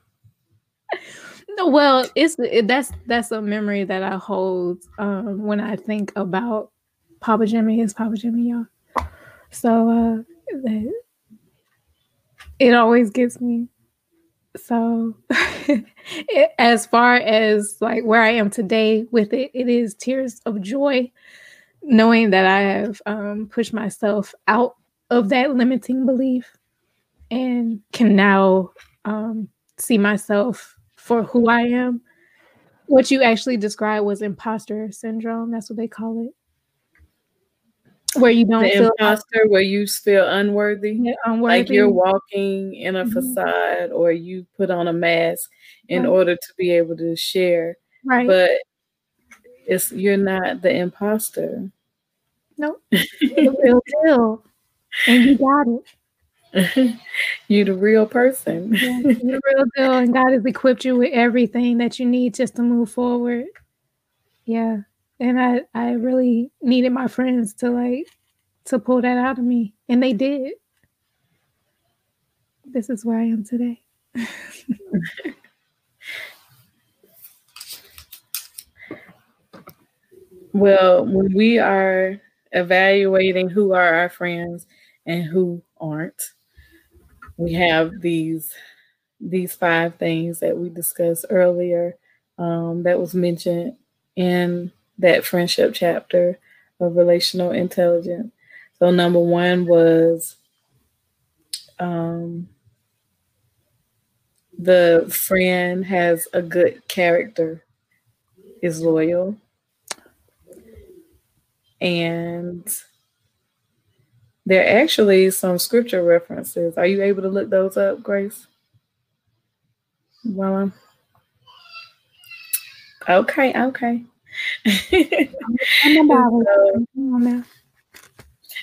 No, Well, it's it, that's that's a memory that I hold um, when I think about Papa Jimmy. Is Papa Jimmy, y'all? So uh, it always gets me so [laughs] it, as far as like where i am today with it it is tears of joy knowing that i have um, pushed myself out of that limiting belief and can now um, see myself for who i am what you actually described was imposter syndrome that's what they call it where you don't the feel imposter, like, where you feel unworthy, yeah, unworthy, like you're walking in a mm-hmm. facade or you put on a mask in right. order to be able to share. Right. But it's you're not the imposter. No, nope. [laughs] the real deal, and you got it. [laughs] you're the real person. yeah, you're [laughs] the real deal, and God has equipped you with everything that you need just to move forward. Yeah and I I really needed my friends to like to pull that out of me, and they did. This is where I am today. Well, when we are evaluating who are our friends and who aren't, we have these these five things that we discussed earlier um, that was mentioned in that friendship chapter of relational intelligence. So number one was um, the friend has a good character, is loyal, and there are actually some scripture references. Are you able to look those up, Grace? Well, okay, okay [laughs] so,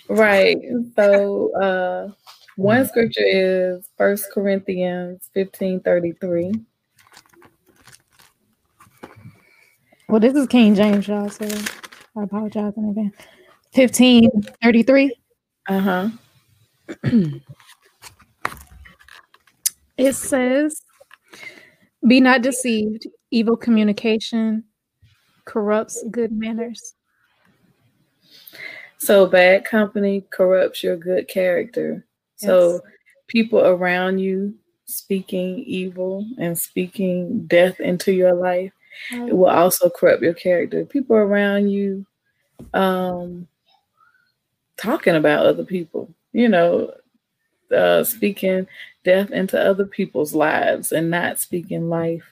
right. So uh one scripture is First Corinthians 15 33. Well, this is King James, y'all, so I apologize in advance. 15 33. Uh-huh. it says, Be not deceived, evil communication corrupts good manners. So bad company corrupts your good character. Yes. So people around you speaking evil and speaking death into your life, it will also corrupt your character. People around you um talking about other people, you know, uh speaking death into other people's lives and not speaking life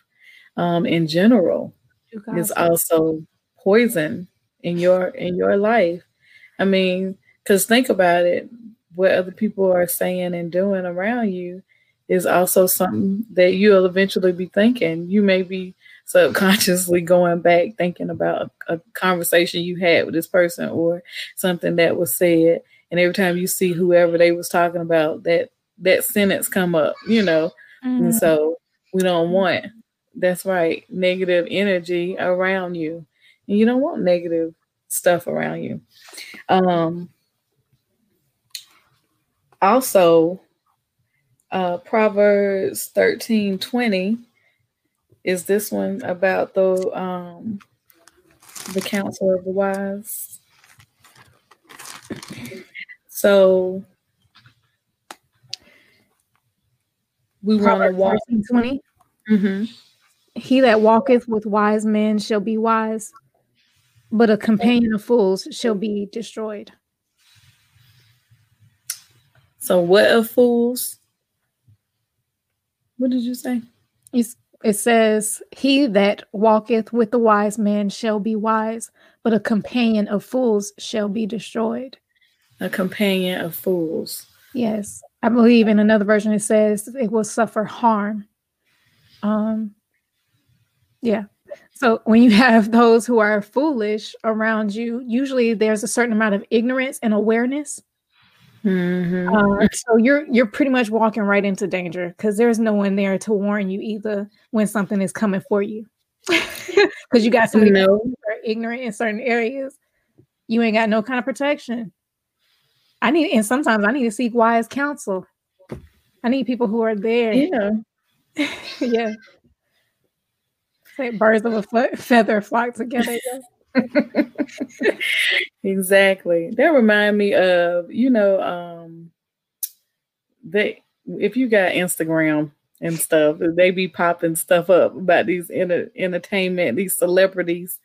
um in general is also poison in your in your life. I mean, because think about it, what other people are saying and doing around you is also something that you'll eventually be thinking. You may be subconsciously going back thinking about a, a conversation you had with this person or something that was said. And every time you see whoever they was talking about, that that sentence come up, you know. Mm-hmm. And so we don't want that's right. Negative energy around you. And you don't want negative stuff around you. Um, also, uh, Proverbs 13 20 is this one about the um, the counsel of the wise. So we want to walk 20. Mm-hmm. He that walketh with wise men shall be wise, but a companion of fools shall be destroyed. So, what of fools? What did you say? It says, He that walketh with the wise man shall be wise, but a companion of fools shall be destroyed. A companion of fools. Yes. I believe in another version it says it will suffer harm. Um yeah. So when you have those who are foolish around you, usually there's a certain amount of ignorance and awareness. Mm-hmm. Uh, [laughs] so you're you're pretty much walking right into danger because there's no one there to warn you either when something is coming for you. [laughs] Because you got somebody are ignorant in certain areas, you ain't got no kind of protection. I need, and sometimes I need to seek wise counsel. I need people who are there. Yeah, [laughs] yeah. Like birds of a feather flock together. [laughs] exactly. That remind me of, you know, um they if you got Instagram and stuff, they be popping stuff up about these inter- entertainment, these celebrities.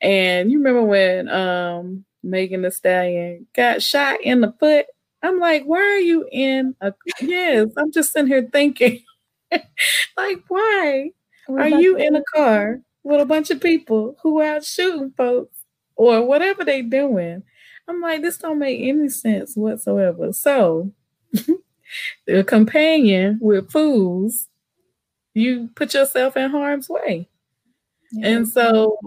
And you remember when um Megan Thee Stallion got shot in the foot? I'm like, why are you in a [laughs] yes? I'm just sitting here thinking, [laughs] like, why are you in a car with a bunch of people who are out shooting folks or whatever they doing. I'm like, this don't make any sense whatsoever. So [laughs] the companion with fools, you put yourself in harm's way. Yeah. And so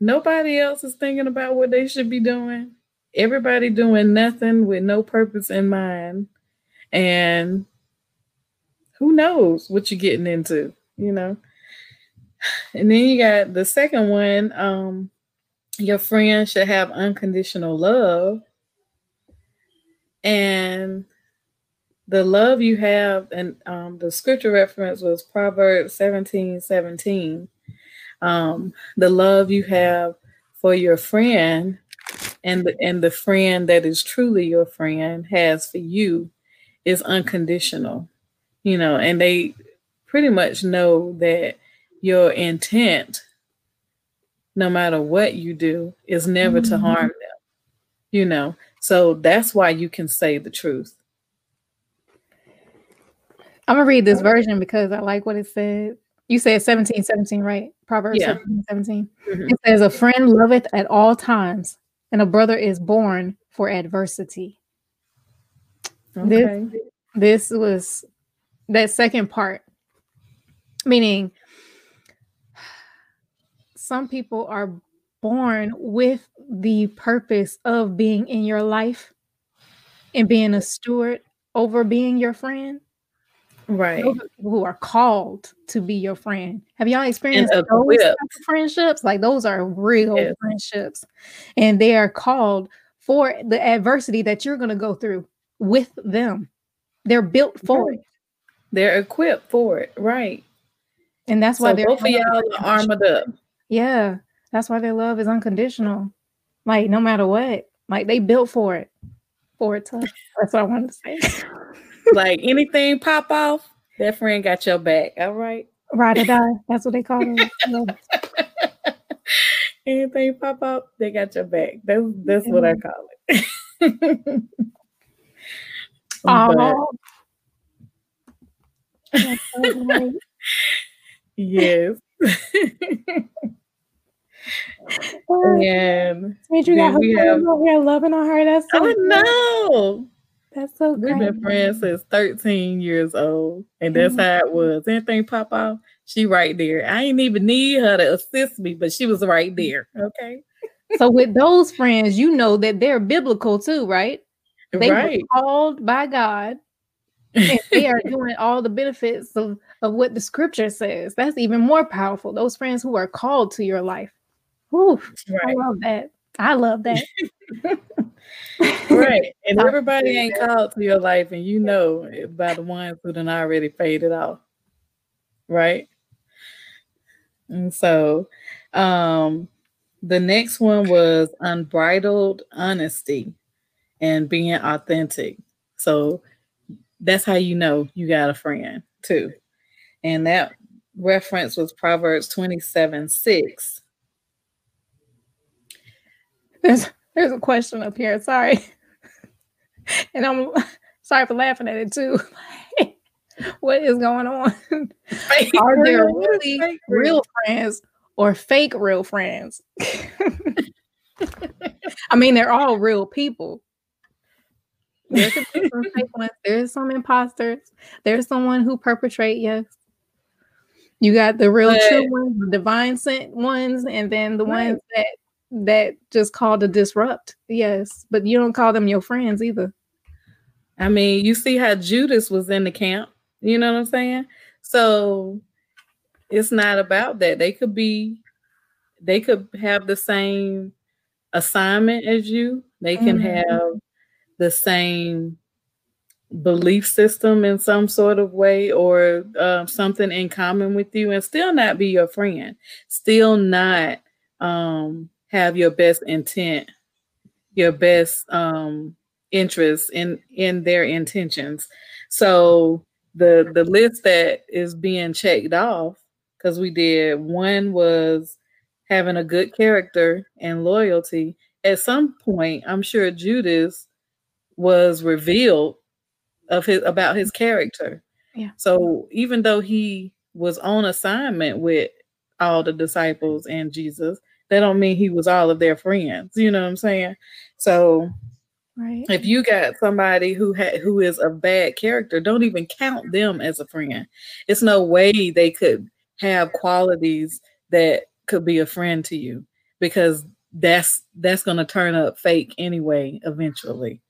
nobody else is thinking about what they should be doing. Everybody doing nothing with no purpose in mind. And who knows what you're getting into, you know? [laughs] And then you got the second one. Um, your friend should have unconditional love. And the love you have, and um, the scripture reference was Proverbs 17 17. Um, the love you have for your friend and the, and the friend that is truly your friend has for you is unconditional, you know, and they pretty much know that your intent, no matter what you do, is never mm-hmm. to harm them. You know, so that's why you can say the truth. I'm gonna read this version because I like what it said. You said 17, 17, right? Proverbs yeah. 17, 17. Mm-hmm. It says, A friend loveth at all times, and a brother is born for adversity. Okay. This, this was that second part, meaning some people are born with the purpose of being in your life and being a steward over being your friend. Right. Those who are called to be your friend. Have y'all experienced those friendships? Like those are real yes. friendships. And they are called for the adversity that you're going to go through with them. They're built for right. it. They're equipped for it. Right. And that's why so they're both of y'all are armored up. Yeah, that's why their love is unconditional. Like no matter what, like they built for it, for it to. That's what I wanted to say. [laughs] like anything pop off, that friend got your back. All right. Ride or die. That's what they call it. [laughs] anything pop up, they got your back. That's that's what I call it. [laughs] oh. yes and got we have over here loving on her. That's so oh no. That's so We've been friends since 13 years old. And that's mm-hmm. how it was. Anything pop off, she right there. I didn't even need her to assist me, but she was right there. Okay. so with those friends, you know that they're biblical too, right? They right. were called by God. and they are [laughs] doing all the benefits of, of what the scripture says. That's even more powerful. Those friends who are called to your life. Ooh, right. I love that. I love that. [laughs] [laughs] right. And everybody ain't called to your life, and you know by the ones who done already faded off. Right. And so um the next one was unbridled honesty and being authentic. So that's how you know you got a friend too. And that reference was Proverbs 27 6. There's there's a question up here. Sorry. [laughs] and I'm sorry for laughing at it too. [laughs] what is going on? Are there really real friends or fake real friends? [laughs] I mean, they're all real people. There's some fake ones. There's some imposters. There's someone who perpetrate. Yes, you got the real but, true ones, the divine sent ones, and then the right. ones that that just call to disrupt. Yes, but you don't call them your friends either. I mean, you see how Judas was in the camp. You know what I'm saying? So it's not about that. They could be, they could have the same assignment as you. They can mm-hmm. have the same belief system in some sort of way or uh, something in common with you and still not be your friend. Still not um, have your best intent your best um, interest in in their intentions. So the the list that is being checked off because we did one was having a good character and loyalty. At some point i'm sure judas was revealed of his about his character yeah so even though he was on assignment with all the disciples and jesus that don't mean he was all of their friends you know what i'm saying so Right. If you got somebody who had who is a bad character, don't even count them as a friend. It's no way they could have qualities that could be a friend to you because that's that's going to turn up fake anyway eventually.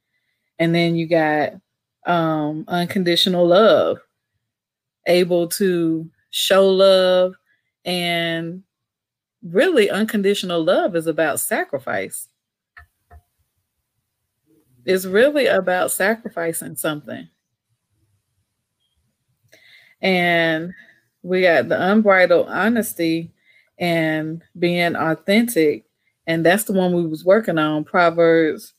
And then you got um unconditional love, able to show love and really unconditional love is about sacrifice it's really about sacrificing something. And we got the unbridled honesty and being authentic. And that's the one we was working on, Proverbs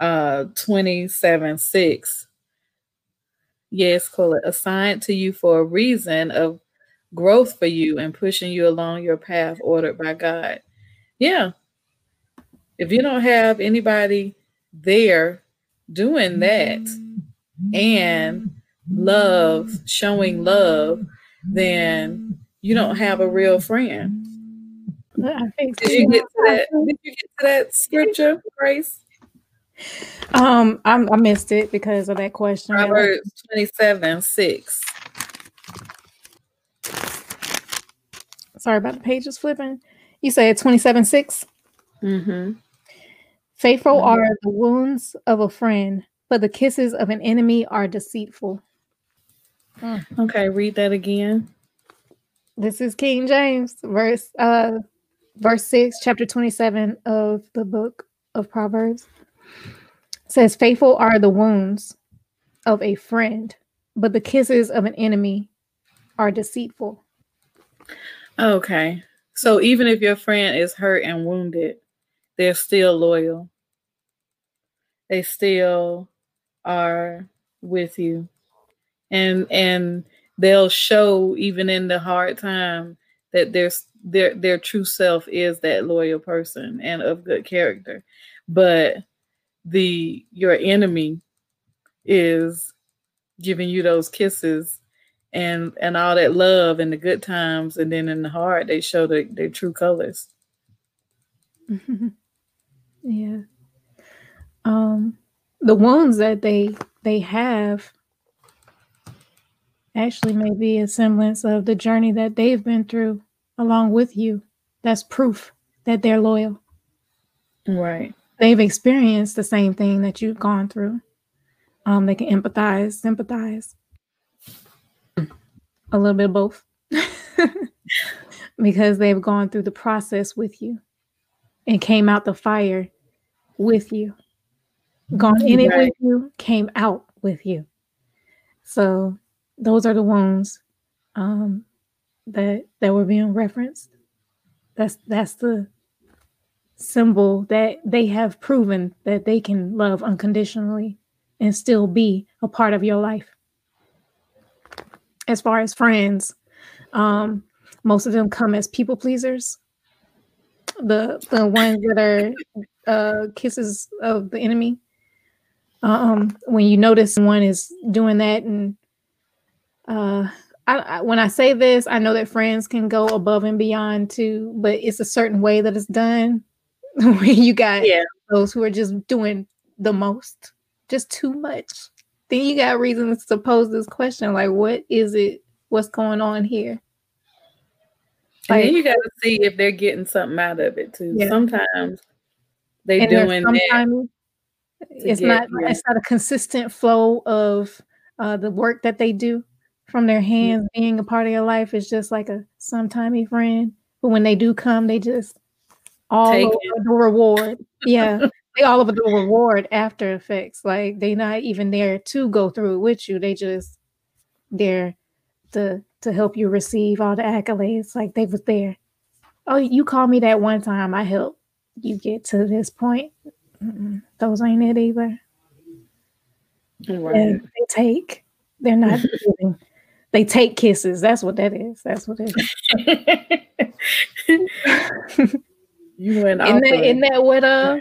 uh 27 6. Yes, call it assigned to you for a reason of growth for you and pushing you along your path ordered by God. Yeah. If you don't have anybody there doing that and love, showing love, then you don't have a real friend. Did you get to that? Did you get to that scripture, Grace? Um, I, I missed it because of that question. Proverbs 27 6. Sorry about the pages flipping. You said 27 6? Mm-hmm. Faithful mm-hmm. are the wounds of a friend, but the kisses of an enemy are deceitful. Mm. Okay, read that again. This is King James, verse uh verse 6, chapter 27 of the book of Proverbs. Says, Faithful are the wounds of a friend, but the kisses of an enemy are deceitful. Okay. So even if your friend is hurt and wounded, they're still loyal they still are with you and and they'll show even in the hard time that their their their true self is that loyal person and of good character but the your enemy is giving you those kisses and and all that love and the good times and then in the hard they show the, their true colors [laughs] yeah um, the wounds that they they have actually may be a semblance of the journey that they've been through along with you. That's proof that they're loyal. Right. They've experienced the same thing that you've gone through. Um, they can empathize, sympathize. A little bit of both. [laughs] because they've gone through the process with you and came out the fire with you gone in it with you, came out with you. So those are the wounds um, that that were being referenced. That's that's the symbol that they have proven that they can love unconditionally and still be a part of your life. As far as friends, um, most of them come as people pleasers. The the ones that are uh, kisses of the enemy um, when you notice one is doing that and uh I, I, when I say this, I know that friends can go above and beyond too, but it's a certain way that it's done. [laughs] Where you got yeah. those who are just doing the most, just too much. Then you got reasons to pose this question, like, what is it? What's going on here? Like, and you got to see if they're getting something out of it too. Yeah. Sometimes they doing sometimes It's not. Yeah. It's not a consistent flow of uh, the work that they do from their hands being a part of your life is just like a sometimey friend. But when they do come, they just all Take over it. the reward. Yeah. [laughs] they all over the reward after effects. Like they're not even there to go through it with you. They just there to to help you receive all the accolades. Like they was there. Oh, you called me that one time. I helped you get to this point. Mm-mm, those ain't it either. Right. And they take. They're not [laughs] giving. They take kisses. That's what that is. That's what it is. [laughs] you went in that, isn't that what uh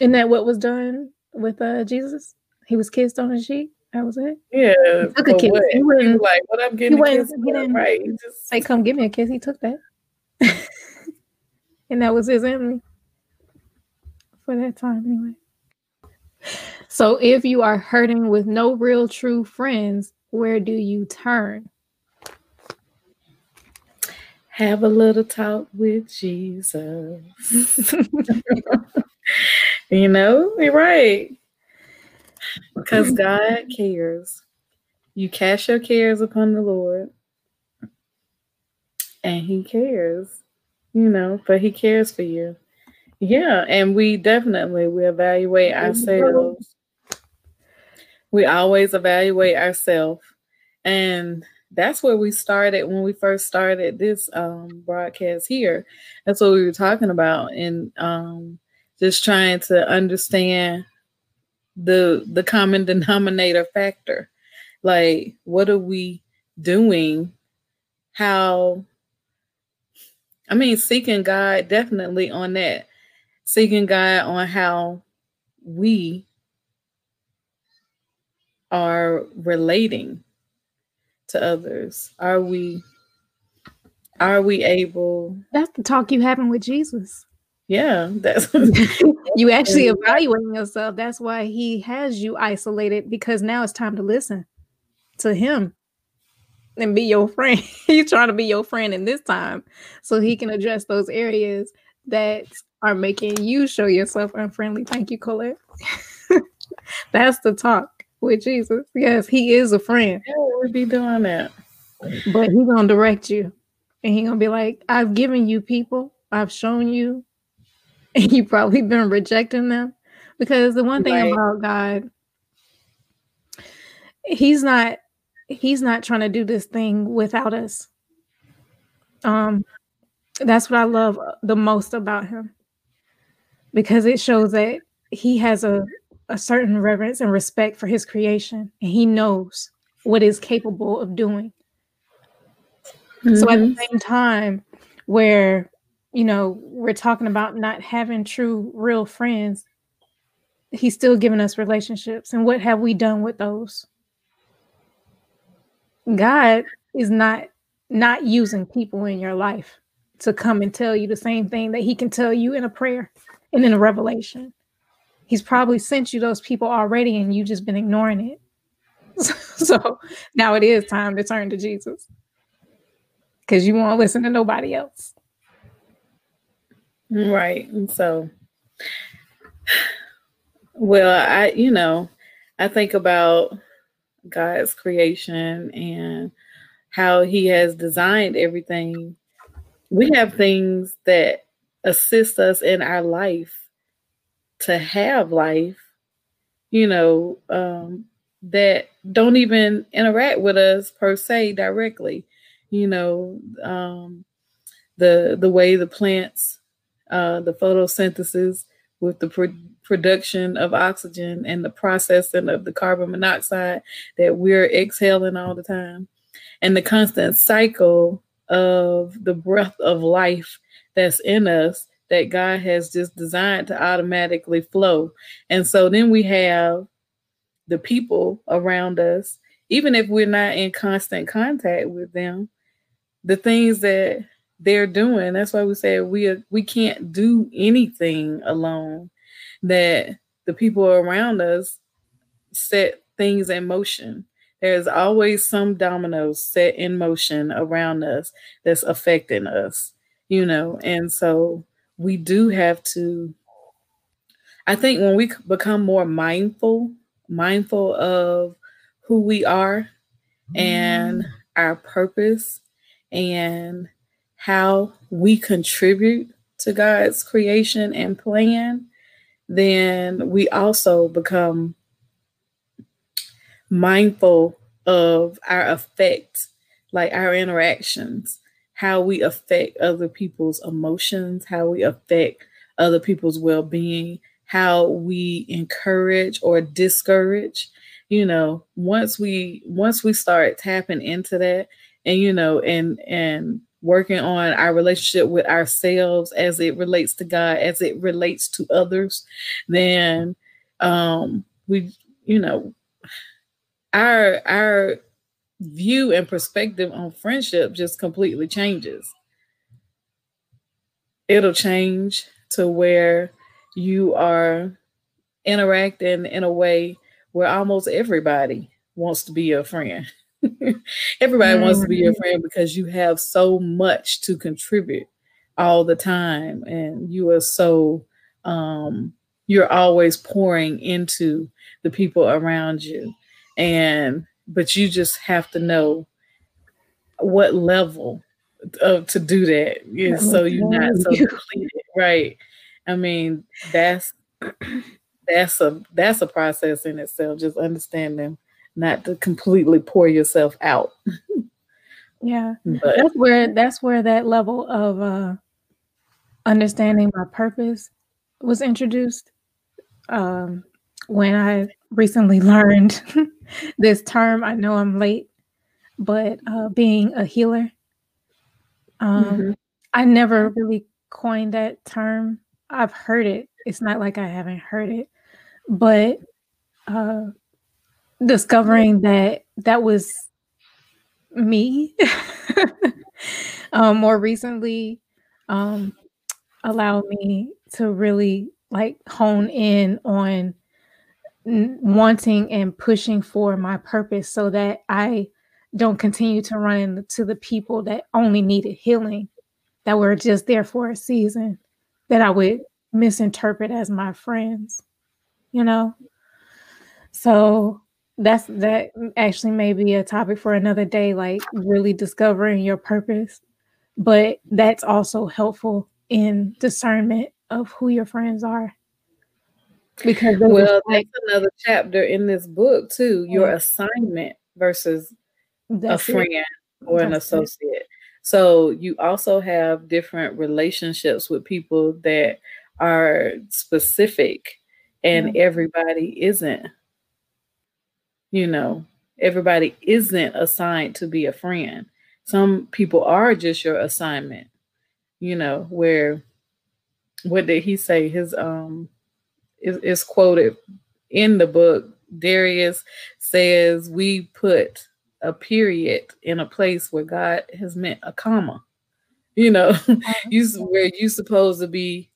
isn't that what was done with uh Jesus? He was kissed on his cheek. That was it. Yeah. He took a kiss. What? He, was like, what I'm getting he, kiss he didn't right. He just say, come give me a kiss. He took that. [laughs] and that was his enemy for that time anyway. So if you are hurting with no real true friends, where do you turn? Have a little talk with Jesus. [laughs] you know, you're right. Because God cares. You cast your cares upon the Lord. And He cares, you know, but He cares for you. Yeah, and we definitely we evaluate ourselves we always evaluate ourselves. And that's where we started when we first started this um, broadcast here. That's what we were talking about, and um, just trying to understand the the common [laughs] denominator factor. Like, what are we doing? How? I mean, seeking God definitely on that. Seeking God on how we are relating to others? Are we are we able That's the talk you having with Jesus. Yeah, that's [laughs] [laughs] you actually evaluating yourself. That's why he has you isolated because now it's time to listen to him and be your friend. [laughs] He's trying to be your friend in this time so he can address those areas that are making you show yourself unfriendly. Thank you, Colette. That's the talk with Jesus. Yes, he is a friend. Yeah, we be doing that. But he gonna direct you. And he gonna be like, I've given you people, I've shown you, [laughs] and you probably been rejecting them. Because the one thing right. about God, he's not he's not trying to do this thing without us. Um that's what I love the most about him. Because it shows that he has a a certain reverence and respect for his creation, and he knows what is capable of doing. Mm-hmm. So at the mm-hmm. same time, where you know we're talking about not having true, real friends, he's still giving us relationships, and what have we done with those? God is not not using people in your life to come and tell you the same thing that he can tell you in a prayer and in a revelation he's probably sent you those people already and you've just been ignoring it. [laughs] so now it is time to turn to Jesus because you won't listen to nobody else. Right. And so, well, I, you know, I think about God's creation and how he has designed everything. We have things that assist us in our life to have life, you know, um, that don't even interact with us per se directly. You know, um, the the way the plants, uh, the photosynthesis with the pro- production of oxygen and the processing of the carbon monoxide that we're exhaling all the time, and the constant cycle of the breath of life that's in us that God has just designed to automatically flow. And so then we have the people around us even if we're not in constant contact with them, the things that they're doing, that's why we say we we can't do anything alone. That the people around us set things in motion. There's always some dominoes set in motion around us that's affecting us, you know, and so we do have to. I think when we become more mindful, mindful of who we are and mm. our purpose and how we contribute to God's creation and plan, then we also become mindful of our effect, like our interactions, how we affect other people's emotions, how we affect other people's well being, how we encourage or discourage. You know, once we once we start tapping into that and you know and and working on our relationship with ourselves as it relates to God, as it relates to others, then um we you know our our view and perspective on friendship just completely changes. It'll change to where you are interacting in a way where almost everybody wants to be your friend. [laughs] everybody wants to be your mm-hmm. friend because you have so much to contribute all the time and you are so um you're always pouring into the people around you and but you just have to know what level of to do that. Is so you're not so [laughs] depleted right. I mean that's that's a that's a process in itself just understanding not to completely pour yourself out. Yeah. [laughs] But, that's where that's where that level of uh understanding my purpose was introduced. Um when i recently learned [laughs] this term. I know I'm late, but uh, being a healer. Um, mm-hmm. I never really coined that term. I've heard it. It's not like I haven't heard it, but uh, discovering that that was me [laughs] um, more recently um, allowed me to really like hone in on wanting and pushing for my purpose so that I don't continue to run into the people that only needed healing, that were just there for a season, that I would misinterpret as my friends, you know? So that's that actually may be a topic for another day, like really discovering your purpose. But that's also helpful in discernment of who your friends are because well that's another chapter in this book too your assignment versus that's a friend it. or that's an associate. It. so you also have different relationships with people that are specific and everybody isn't you know everybody isn't assigned to be a friend. Some people are just your assignment you know where what did he say? His um is, is quoted in the book. Dharius says, We put a period in a place where God has meant a comma. You know, [laughs] you where you supposed to be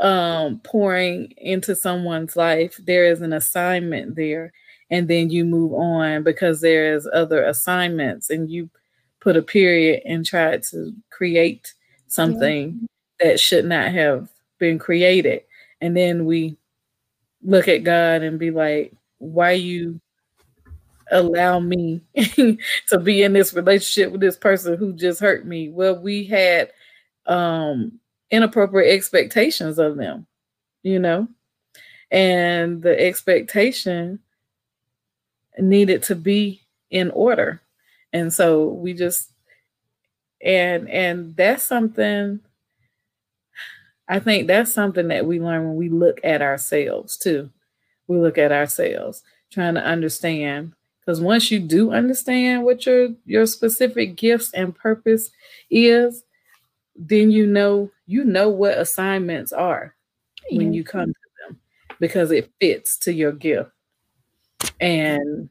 um pouring into someone's life, there is an assignment there, and then you move on because there is other assignments, and you put a period and try to create something yeah. that should not have been created. And then we look at God and be like, why you allow me [laughs] to be in this relationship with this person who just hurt me? Well, we had um inappropriate expectations of them, you know, and the expectation needed to be in order. And so we just and and that's something I think that's something that we learn when we look at ourselves too. We look at ourselves, trying to understand. Because once you do understand what your your specific gifts and purpose is, then you know you know what assignments are yeah. when you come to them because it fits to your gift. And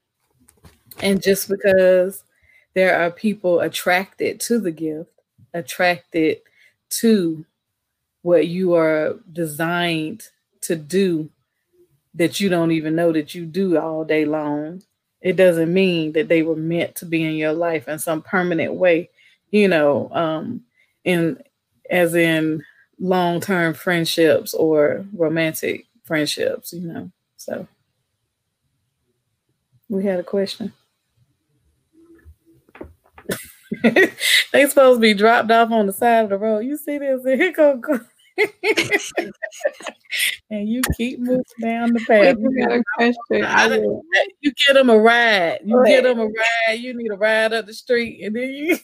And just because there are people attracted to the gift, attracted to what you are designed to do that you don't even know that you do all day long, it doesn't mean that they were meant to be in your life in some permanent way, you know, um, in as in long-term friendships or romantic friendships, you know. So we had a question. [laughs] they supposed to be dropped off on the side of the road. You see this? Here go, go. And you keep moving down the path. You, got a question. you get them a ride. You get them a ride. You need a ride up the street, and then you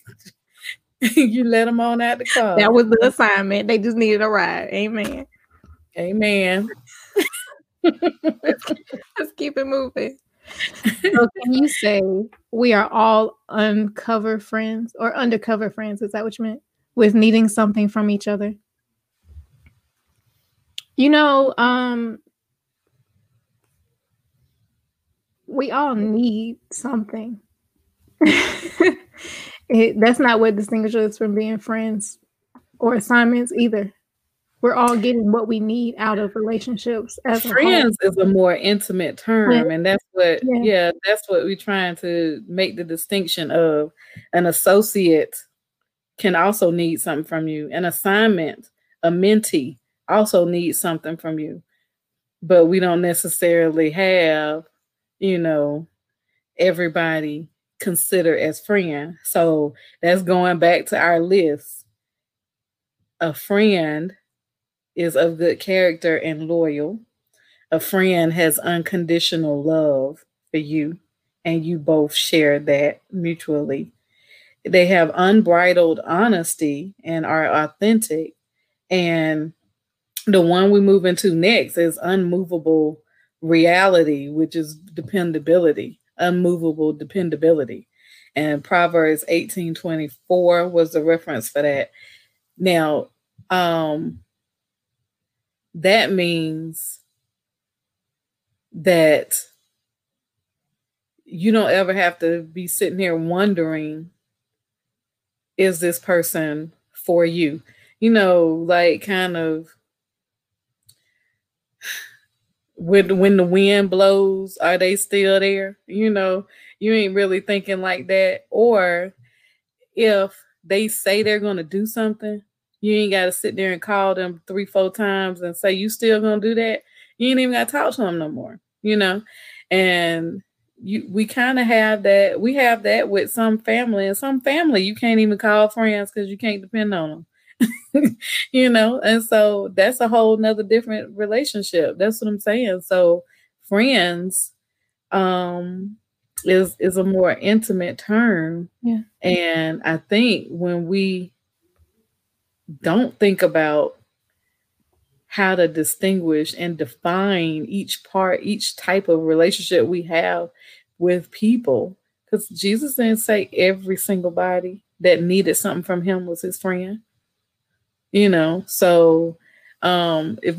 [laughs] you let them on out the car. That was the assignment. They just needed a ride. Amen. Amen. [laughs] Let's keep it moving. So can you say we are all uncover friends or undercover friends? Is that what you meant? With needing something from each other? You know, um, we all need something. [laughs] it, that's not what distinguishes us from being friends or assignments either. We're all getting what we need out of relationships as friends a is a more intimate term, and that's what yeah. yeah, that's what we're trying to make the distinction of. An associate can also need something from you. An assignment, a mentee also need something from you. But we don't necessarily have, you know, everybody consider as friend. So that's going back to our list. A friend is of good character and loyal. A friend has unconditional love for you, and you both share that mutually. They have unbridled honesty and are authentic. And the one we move into next is unmovable reality, which is dependability, unmovable dependability. And Proverbs 18:24 was the reference for that. Now, um, that means that you don't ever have to be sitting here wondering is this person for you? You know, like kind of when when the wind blows, are they still there? You know, you ain't really thinking like that. Or if they say they're gonna do something, you ain't gotta sit there and call them three, four times and say you still gonna do that. You ain't even gotta talk to them no more, you know. And you we kind of have that, we have that with some family, and some family you can't even call friends because you can't depend on them. [laughs] you know, and so that's a whole nother different relationship. That's what I'm saying. So friends um is is a more intimate term. Yeah. And I think when we don't think about how to distinguish and define each part, each type of relationship we have with people. Because Jesus didn't say every single body that needed something from him was his friend you know so um if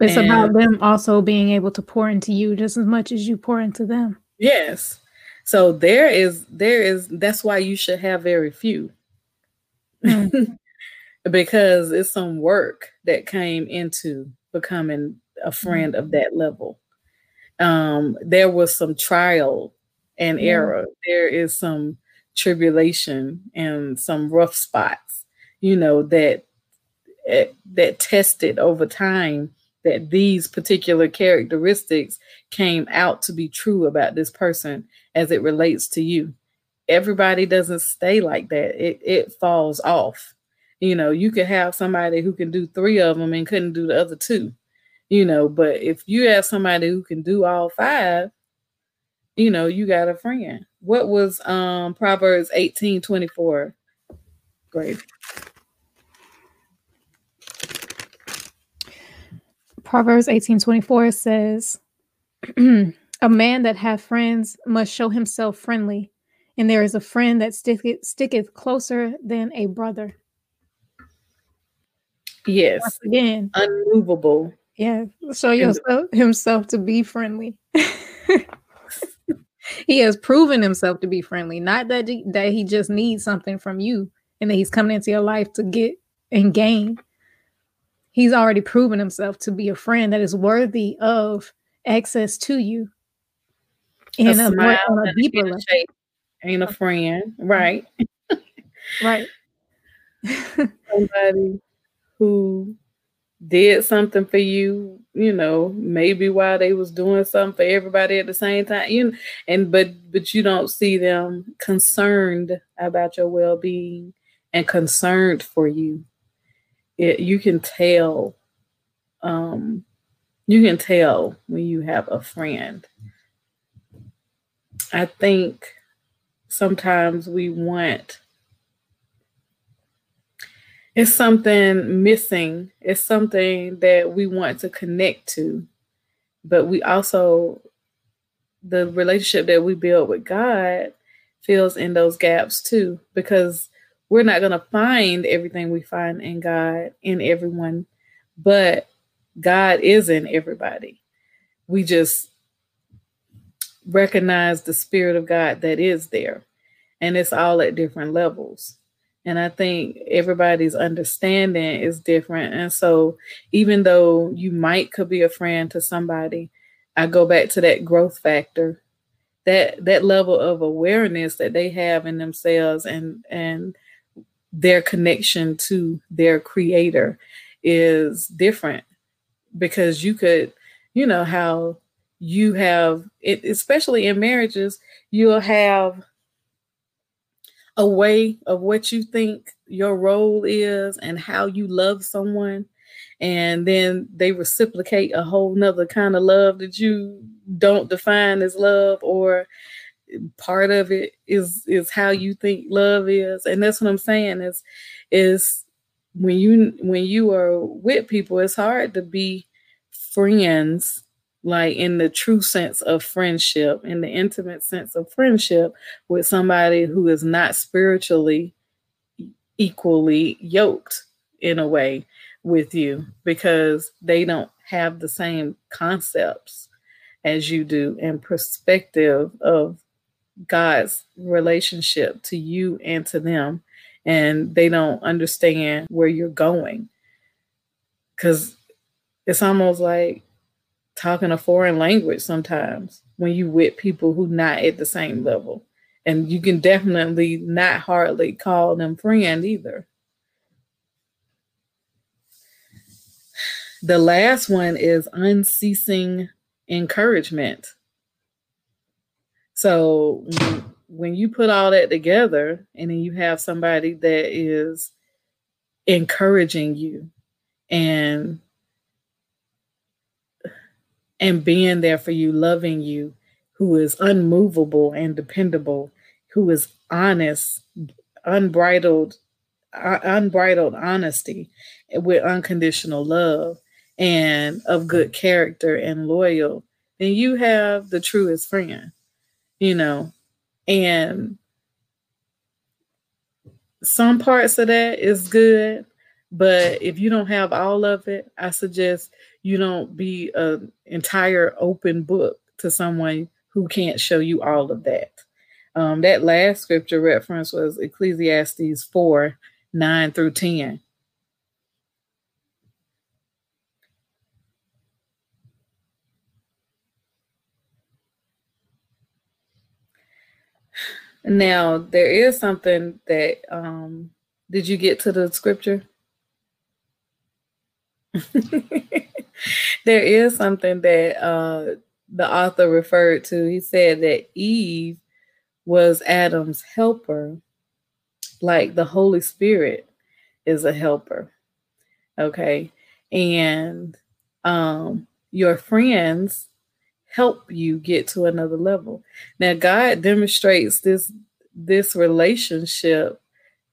it's and, about them also being able to pour into you just as much as you pour into them yes so there is there is that's why you should have very few mm. [laughs] because it's some work that came into becoming a friend mm. of that level um there was some trial and mm. error there is some tribulation and some rough spots you know that eh, that tested over time that these particular characteristics came out to be true about this person as it relates to you. Everybody doesn't stay like that. It it falls off. You know you could have somebody who can do three of them and couldn't do the other two you know but if you have somebody who can do all five you know you got a friend. What was um proverbs 18 24 great Proverbs 18:24 says, [clears throat] "A man that hath friends must show himself friendly, and there is a friend that sticketh, sticketh closer than a brother." Yes. Once again, unmovable. Yeah, show yourself himself to be friendly. [laughs] he has proven himself to be friendly. Not that he, that he just needs something from you and that he's coming into your life to get and gain. He's already proven himself to be a friend that is worthy of access to you in a, a, more, on a deeper level. Ain't a friend, right? [laughs] right. [laughs] Somebody who did something for you, you know, maybe while they was doing something for everybody at the same time, you know, and but but you don't see them concerned about your well-being and concerned for you. It, you can tell um you can tell when you have a friend. I think sometimes we want it's something missing. It's something that we want to connect to. But we also, the relationship that we build with God fills in those gaps too, because we're not going to find everything we find in God in everyone, but God is in everybody. We just recognize the Spirit of God that is there, and it's all at different levels. And I think everybody's understanding is different. And so even though you might could be a friend to somebody, I go back to that growth factor, that that level of awareness that they have in themselves and and their connection to their creator is different because you could, you know, how you have it, especially in marriages, you'll have a way of what you think your role is and how you love someone. And then they reciprocate a whole nother kind of love that you don't define as love or part of it is is how you think love is. And that's what i'm saying is is when you when you are with people it's hard to be friends like in the true sense of friendship, in the intimate sense of friendship with somebody who is not spiritually equally yoked in a way with you because they don't have the same concepts as you do and perspective of God's relationship to you and to them and they don't understand where you're going cuz it's almost like talking a foreign language sometimes when you with people who not at the same level. And you can definitely not hardly call them friend either. The last one is unceasing encouragement. So when you put all that together and then you have somebody that is encouraging you and and being there for you, loving you, who is unmovable and dependable, who is honest, unbridled, uh, unbridled honesty with unconditional love and of good character and loyal, then you have the truest friend, you know, and some parts of that is good, but if you don't have all of it, I suggest you don't be an entire open book to someone who can't show you all of that. Um, that last scripture reference was Ecclesiastes 4 9 through 10. Now, there is something that, um, did you get to the scripture? [laughs] there is something that uh, the author referred to. He said that Eve was Adam's helper, like the Holy Spirit is a helper. Okay. And um, your friends help you get to another level. Now, God demonstrates this this relationship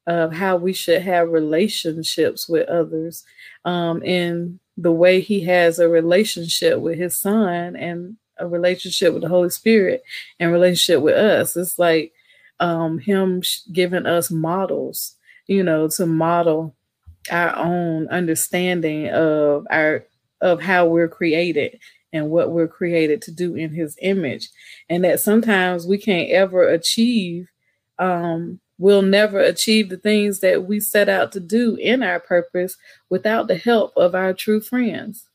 of how we should have relationships with others um, in the way he has a relationship with his son and a relationship with the Holy Spirit and relationship with us. It's like um, him giving us models, you know, to model our own understanding of our of how we're created and what we're created to do in his image. And that sometimes we can't ever achieve um, we'll never achieve the things that we set out to do in our purpose without the help of our true friends.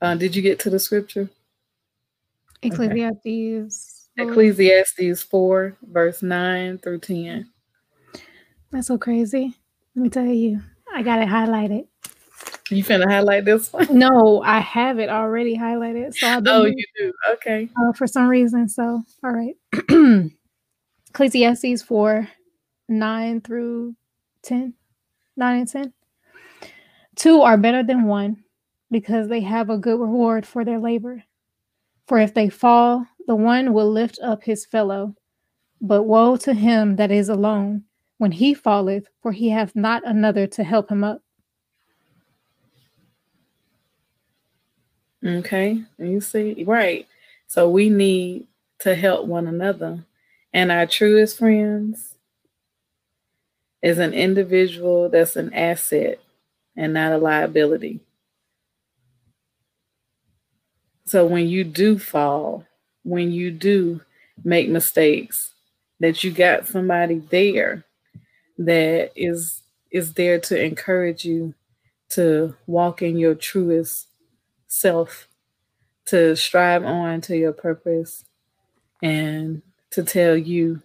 Uh, did you get to the scripture? Ecclesiastes okay. ecclesiastes 4 verse 9 through 10 that's so crazy. Let me tell you i got it. highlighted you finna highlight this one? No, I have it already highlighted. So I oh, you do. Okay. Uh, for some reason. So, all right. [clears throat] Ecclesiastes 4 9 through 10. 9 and 10. Two are better than one because they have a good reward for their labor. For if they fall, the one will lift up his fellow. But woe to him that is alone when he falleth, for he hath not another to help him up. Okay. You see, right. So we need to help one another. And our truest friends is an individual that's an asset and not a liability. So when you do fall, when you do make mistakes, that you got somebody there that is is there to encourage you to walk in your truest self to strive on to your purpose and to tell you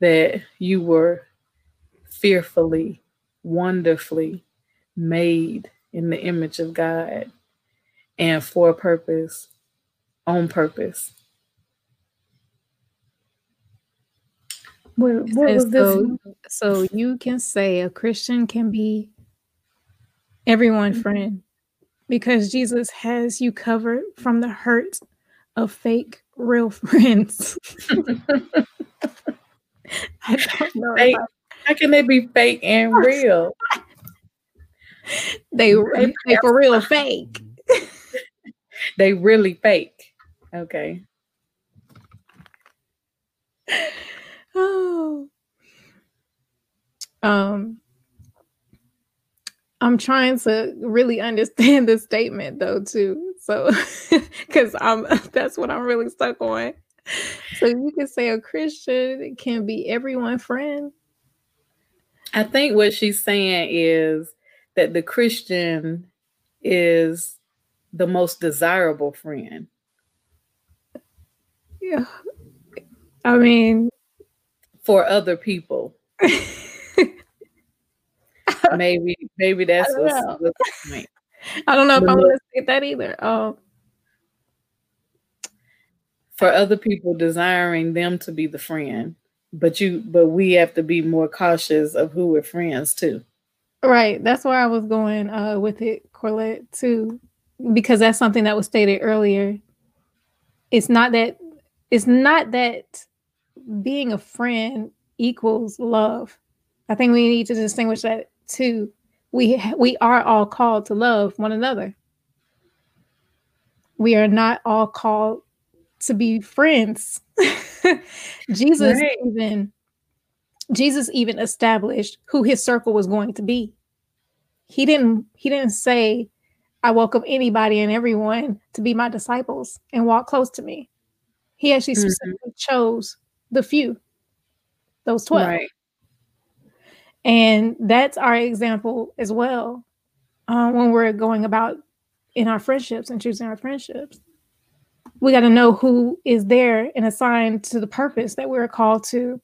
that you were fearfully, wonderfully made in the image of God and for a purpose, on purpose. What, what was so, this? So you can say a Christian can be everyone's mm-hmm. friend because Jesus has you covered from the hurt of fake real [laughs] friends. I don't know. Fake, how can they be fake and real? they, they, they for real fake. [laughs] they really fake. Okay. [sighs] Oh. Um I'm trying to really understand the statement though too. So [laughs] cuz I'm [laughs] that's what I'm really stuck on. So you can say a Christian can be everyone friend. I think what she's saying is that the Christian is the most desirable friend. Yeah. I mean for other people. [laughs] maybe maybe [laughs] that's I what's, what's [laughs] point. I don't know if I want to say that either. Oh, for other people desiring them to be the friend, but you but we have to be more cautious of who we're friends to. Right. That's where I was going uh, with it, Corlette, too, because that's something that was stated earlier. It's not that it's not that being a friend equals love. I think we need to distinguish that to we we are all called to love one another. We are not all called to be friends. [laughs] Jesus right. even Jesus even established who his circle was going to be. He didn't he didn't say I welcome anybody and everyone to be my disciples and walk close to me. He actually mm-hmm. specifically chose the few, those 12. Right. And that's our example as well uh, when we're going about in our friendships and choosing our friendships. We got to know who is there and assigned to the purpose that we're called to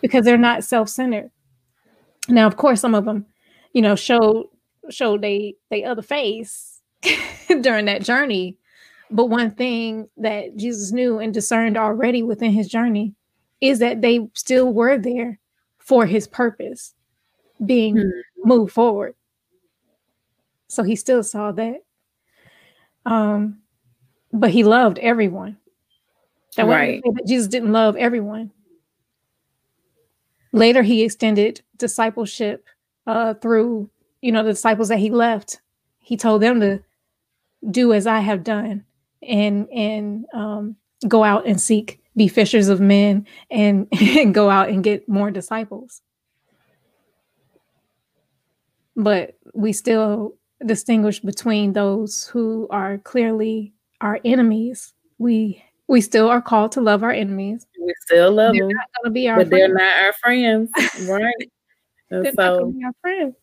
because they're not self-centered. Now, of course, some of them, you know, show show they they other face [laughs] during that journey. But one thing that Jesus knew and discerned already within his journey is that they still were there for his purpose being mm-hmm. moved forward. So he still saw that. Um, but he loved everyone. That right. That Jesus didn't love everyone. Later, he extended discipleship uh, through, you know, the disciples that he left. He told them to do as I have done, and and um, go out and seek, be fishers of men, and [laughs] and go out and get more disciples but we still distinguish between those who are clearly our enemies. We we still are called to love our enemies. We still love they're them, not gonna be our but friends. they're not our friends, [laughs] right? They're not gonna be our friends.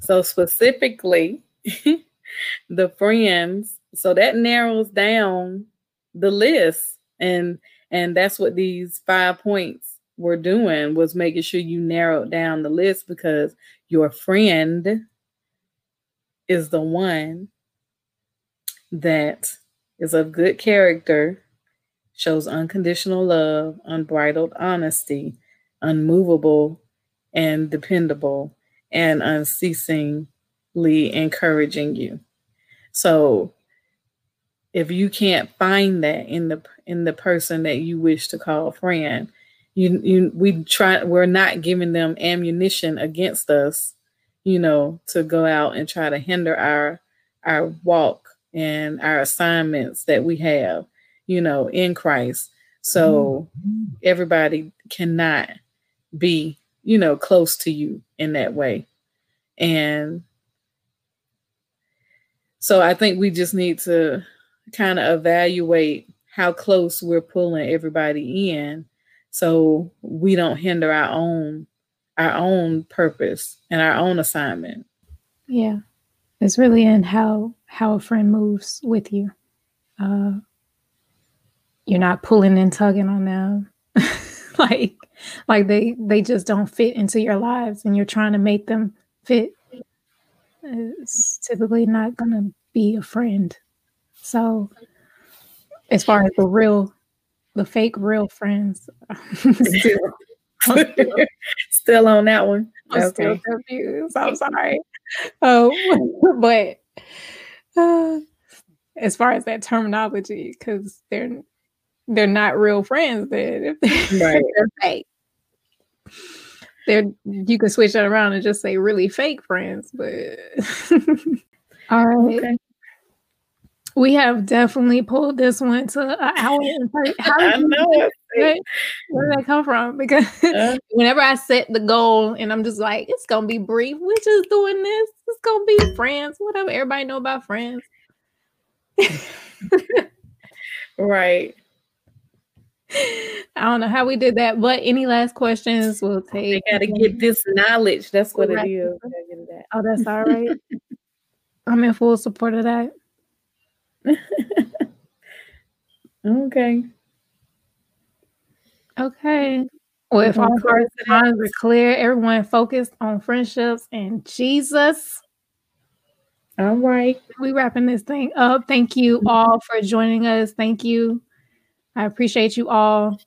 so specifically, [laughs] the friends. So that narrows down the list, and and that's what these five points were doing was making sure you narrowed down the list because your friend is the one that is of good character, shows unconditional love, unbridled honesty, unmovable and dependable, and unceasingly encouraging you. So if you can't find that in the in the person that you wish to call a friend, you you we try we're not giving them ammunition against us, you know, to go out and try to hinder our our walk and our assignments that we have, you know, in Christ. So mm-hmm. everybody cannot be, you know, close to you in that way. And so I think we just need to kind of evaluate how close we're pulling everybody in so we don't hinder our own our own purpose and our own assignment. Yeah. It's really in how how a friend moves with you. Uh you're not pulling and tugging on them. [laughs] like like they they just don't fit into your lives and you're trying to make them fit. It's typically not gonna be a friend. So as far as the real the fake real friends still, [laughs] still Still on that one. [laughs] I'm still confused. I'm sorry. Oh, [laughs] but uh, as far as that terminology, because they're they're not real friends. Then if they're, Right. they're fake, they're you can switch that around and just say really fake friends. But all right, Okay. We have definitely pulled this one to an hour. [laughs] How I know. [laughs] Where, where did that come from? Because Uh, [laughs] whenever I set the goal and I'm just like, it's gonna be brief. We're just doing this. It's gonna be friends. Whatever. Everybody know about friends. right. I don't know how we did that, but any last questions? We'll take. got to get this knowledge. That's what Right. it is. They gotta get that. Oh, that's all right. I'm in full support of that. [laughs] Okay. Okay. Well, if all gonna hearts and minds are clear, everyone focused on friendships and Jesus. All right. we wrapping this thing up. Thank you all for joining us. Thank you. I appreciate you all.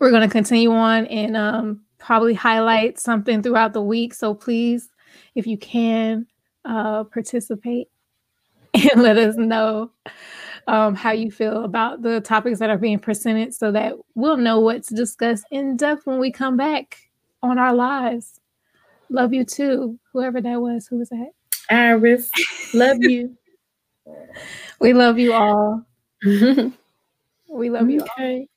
We're going to continue on and um, probably highlight something throughout the week. So please, if you can, uh, participate [laughs] and let us know um, how you feel about the topics that are being presented so that we'll know what to discuss in depth when we come back on our lives. Love you too, whoever that was. Who was that? Iris, love you. [laughs] [laughs] We love you all. We love you all. okay.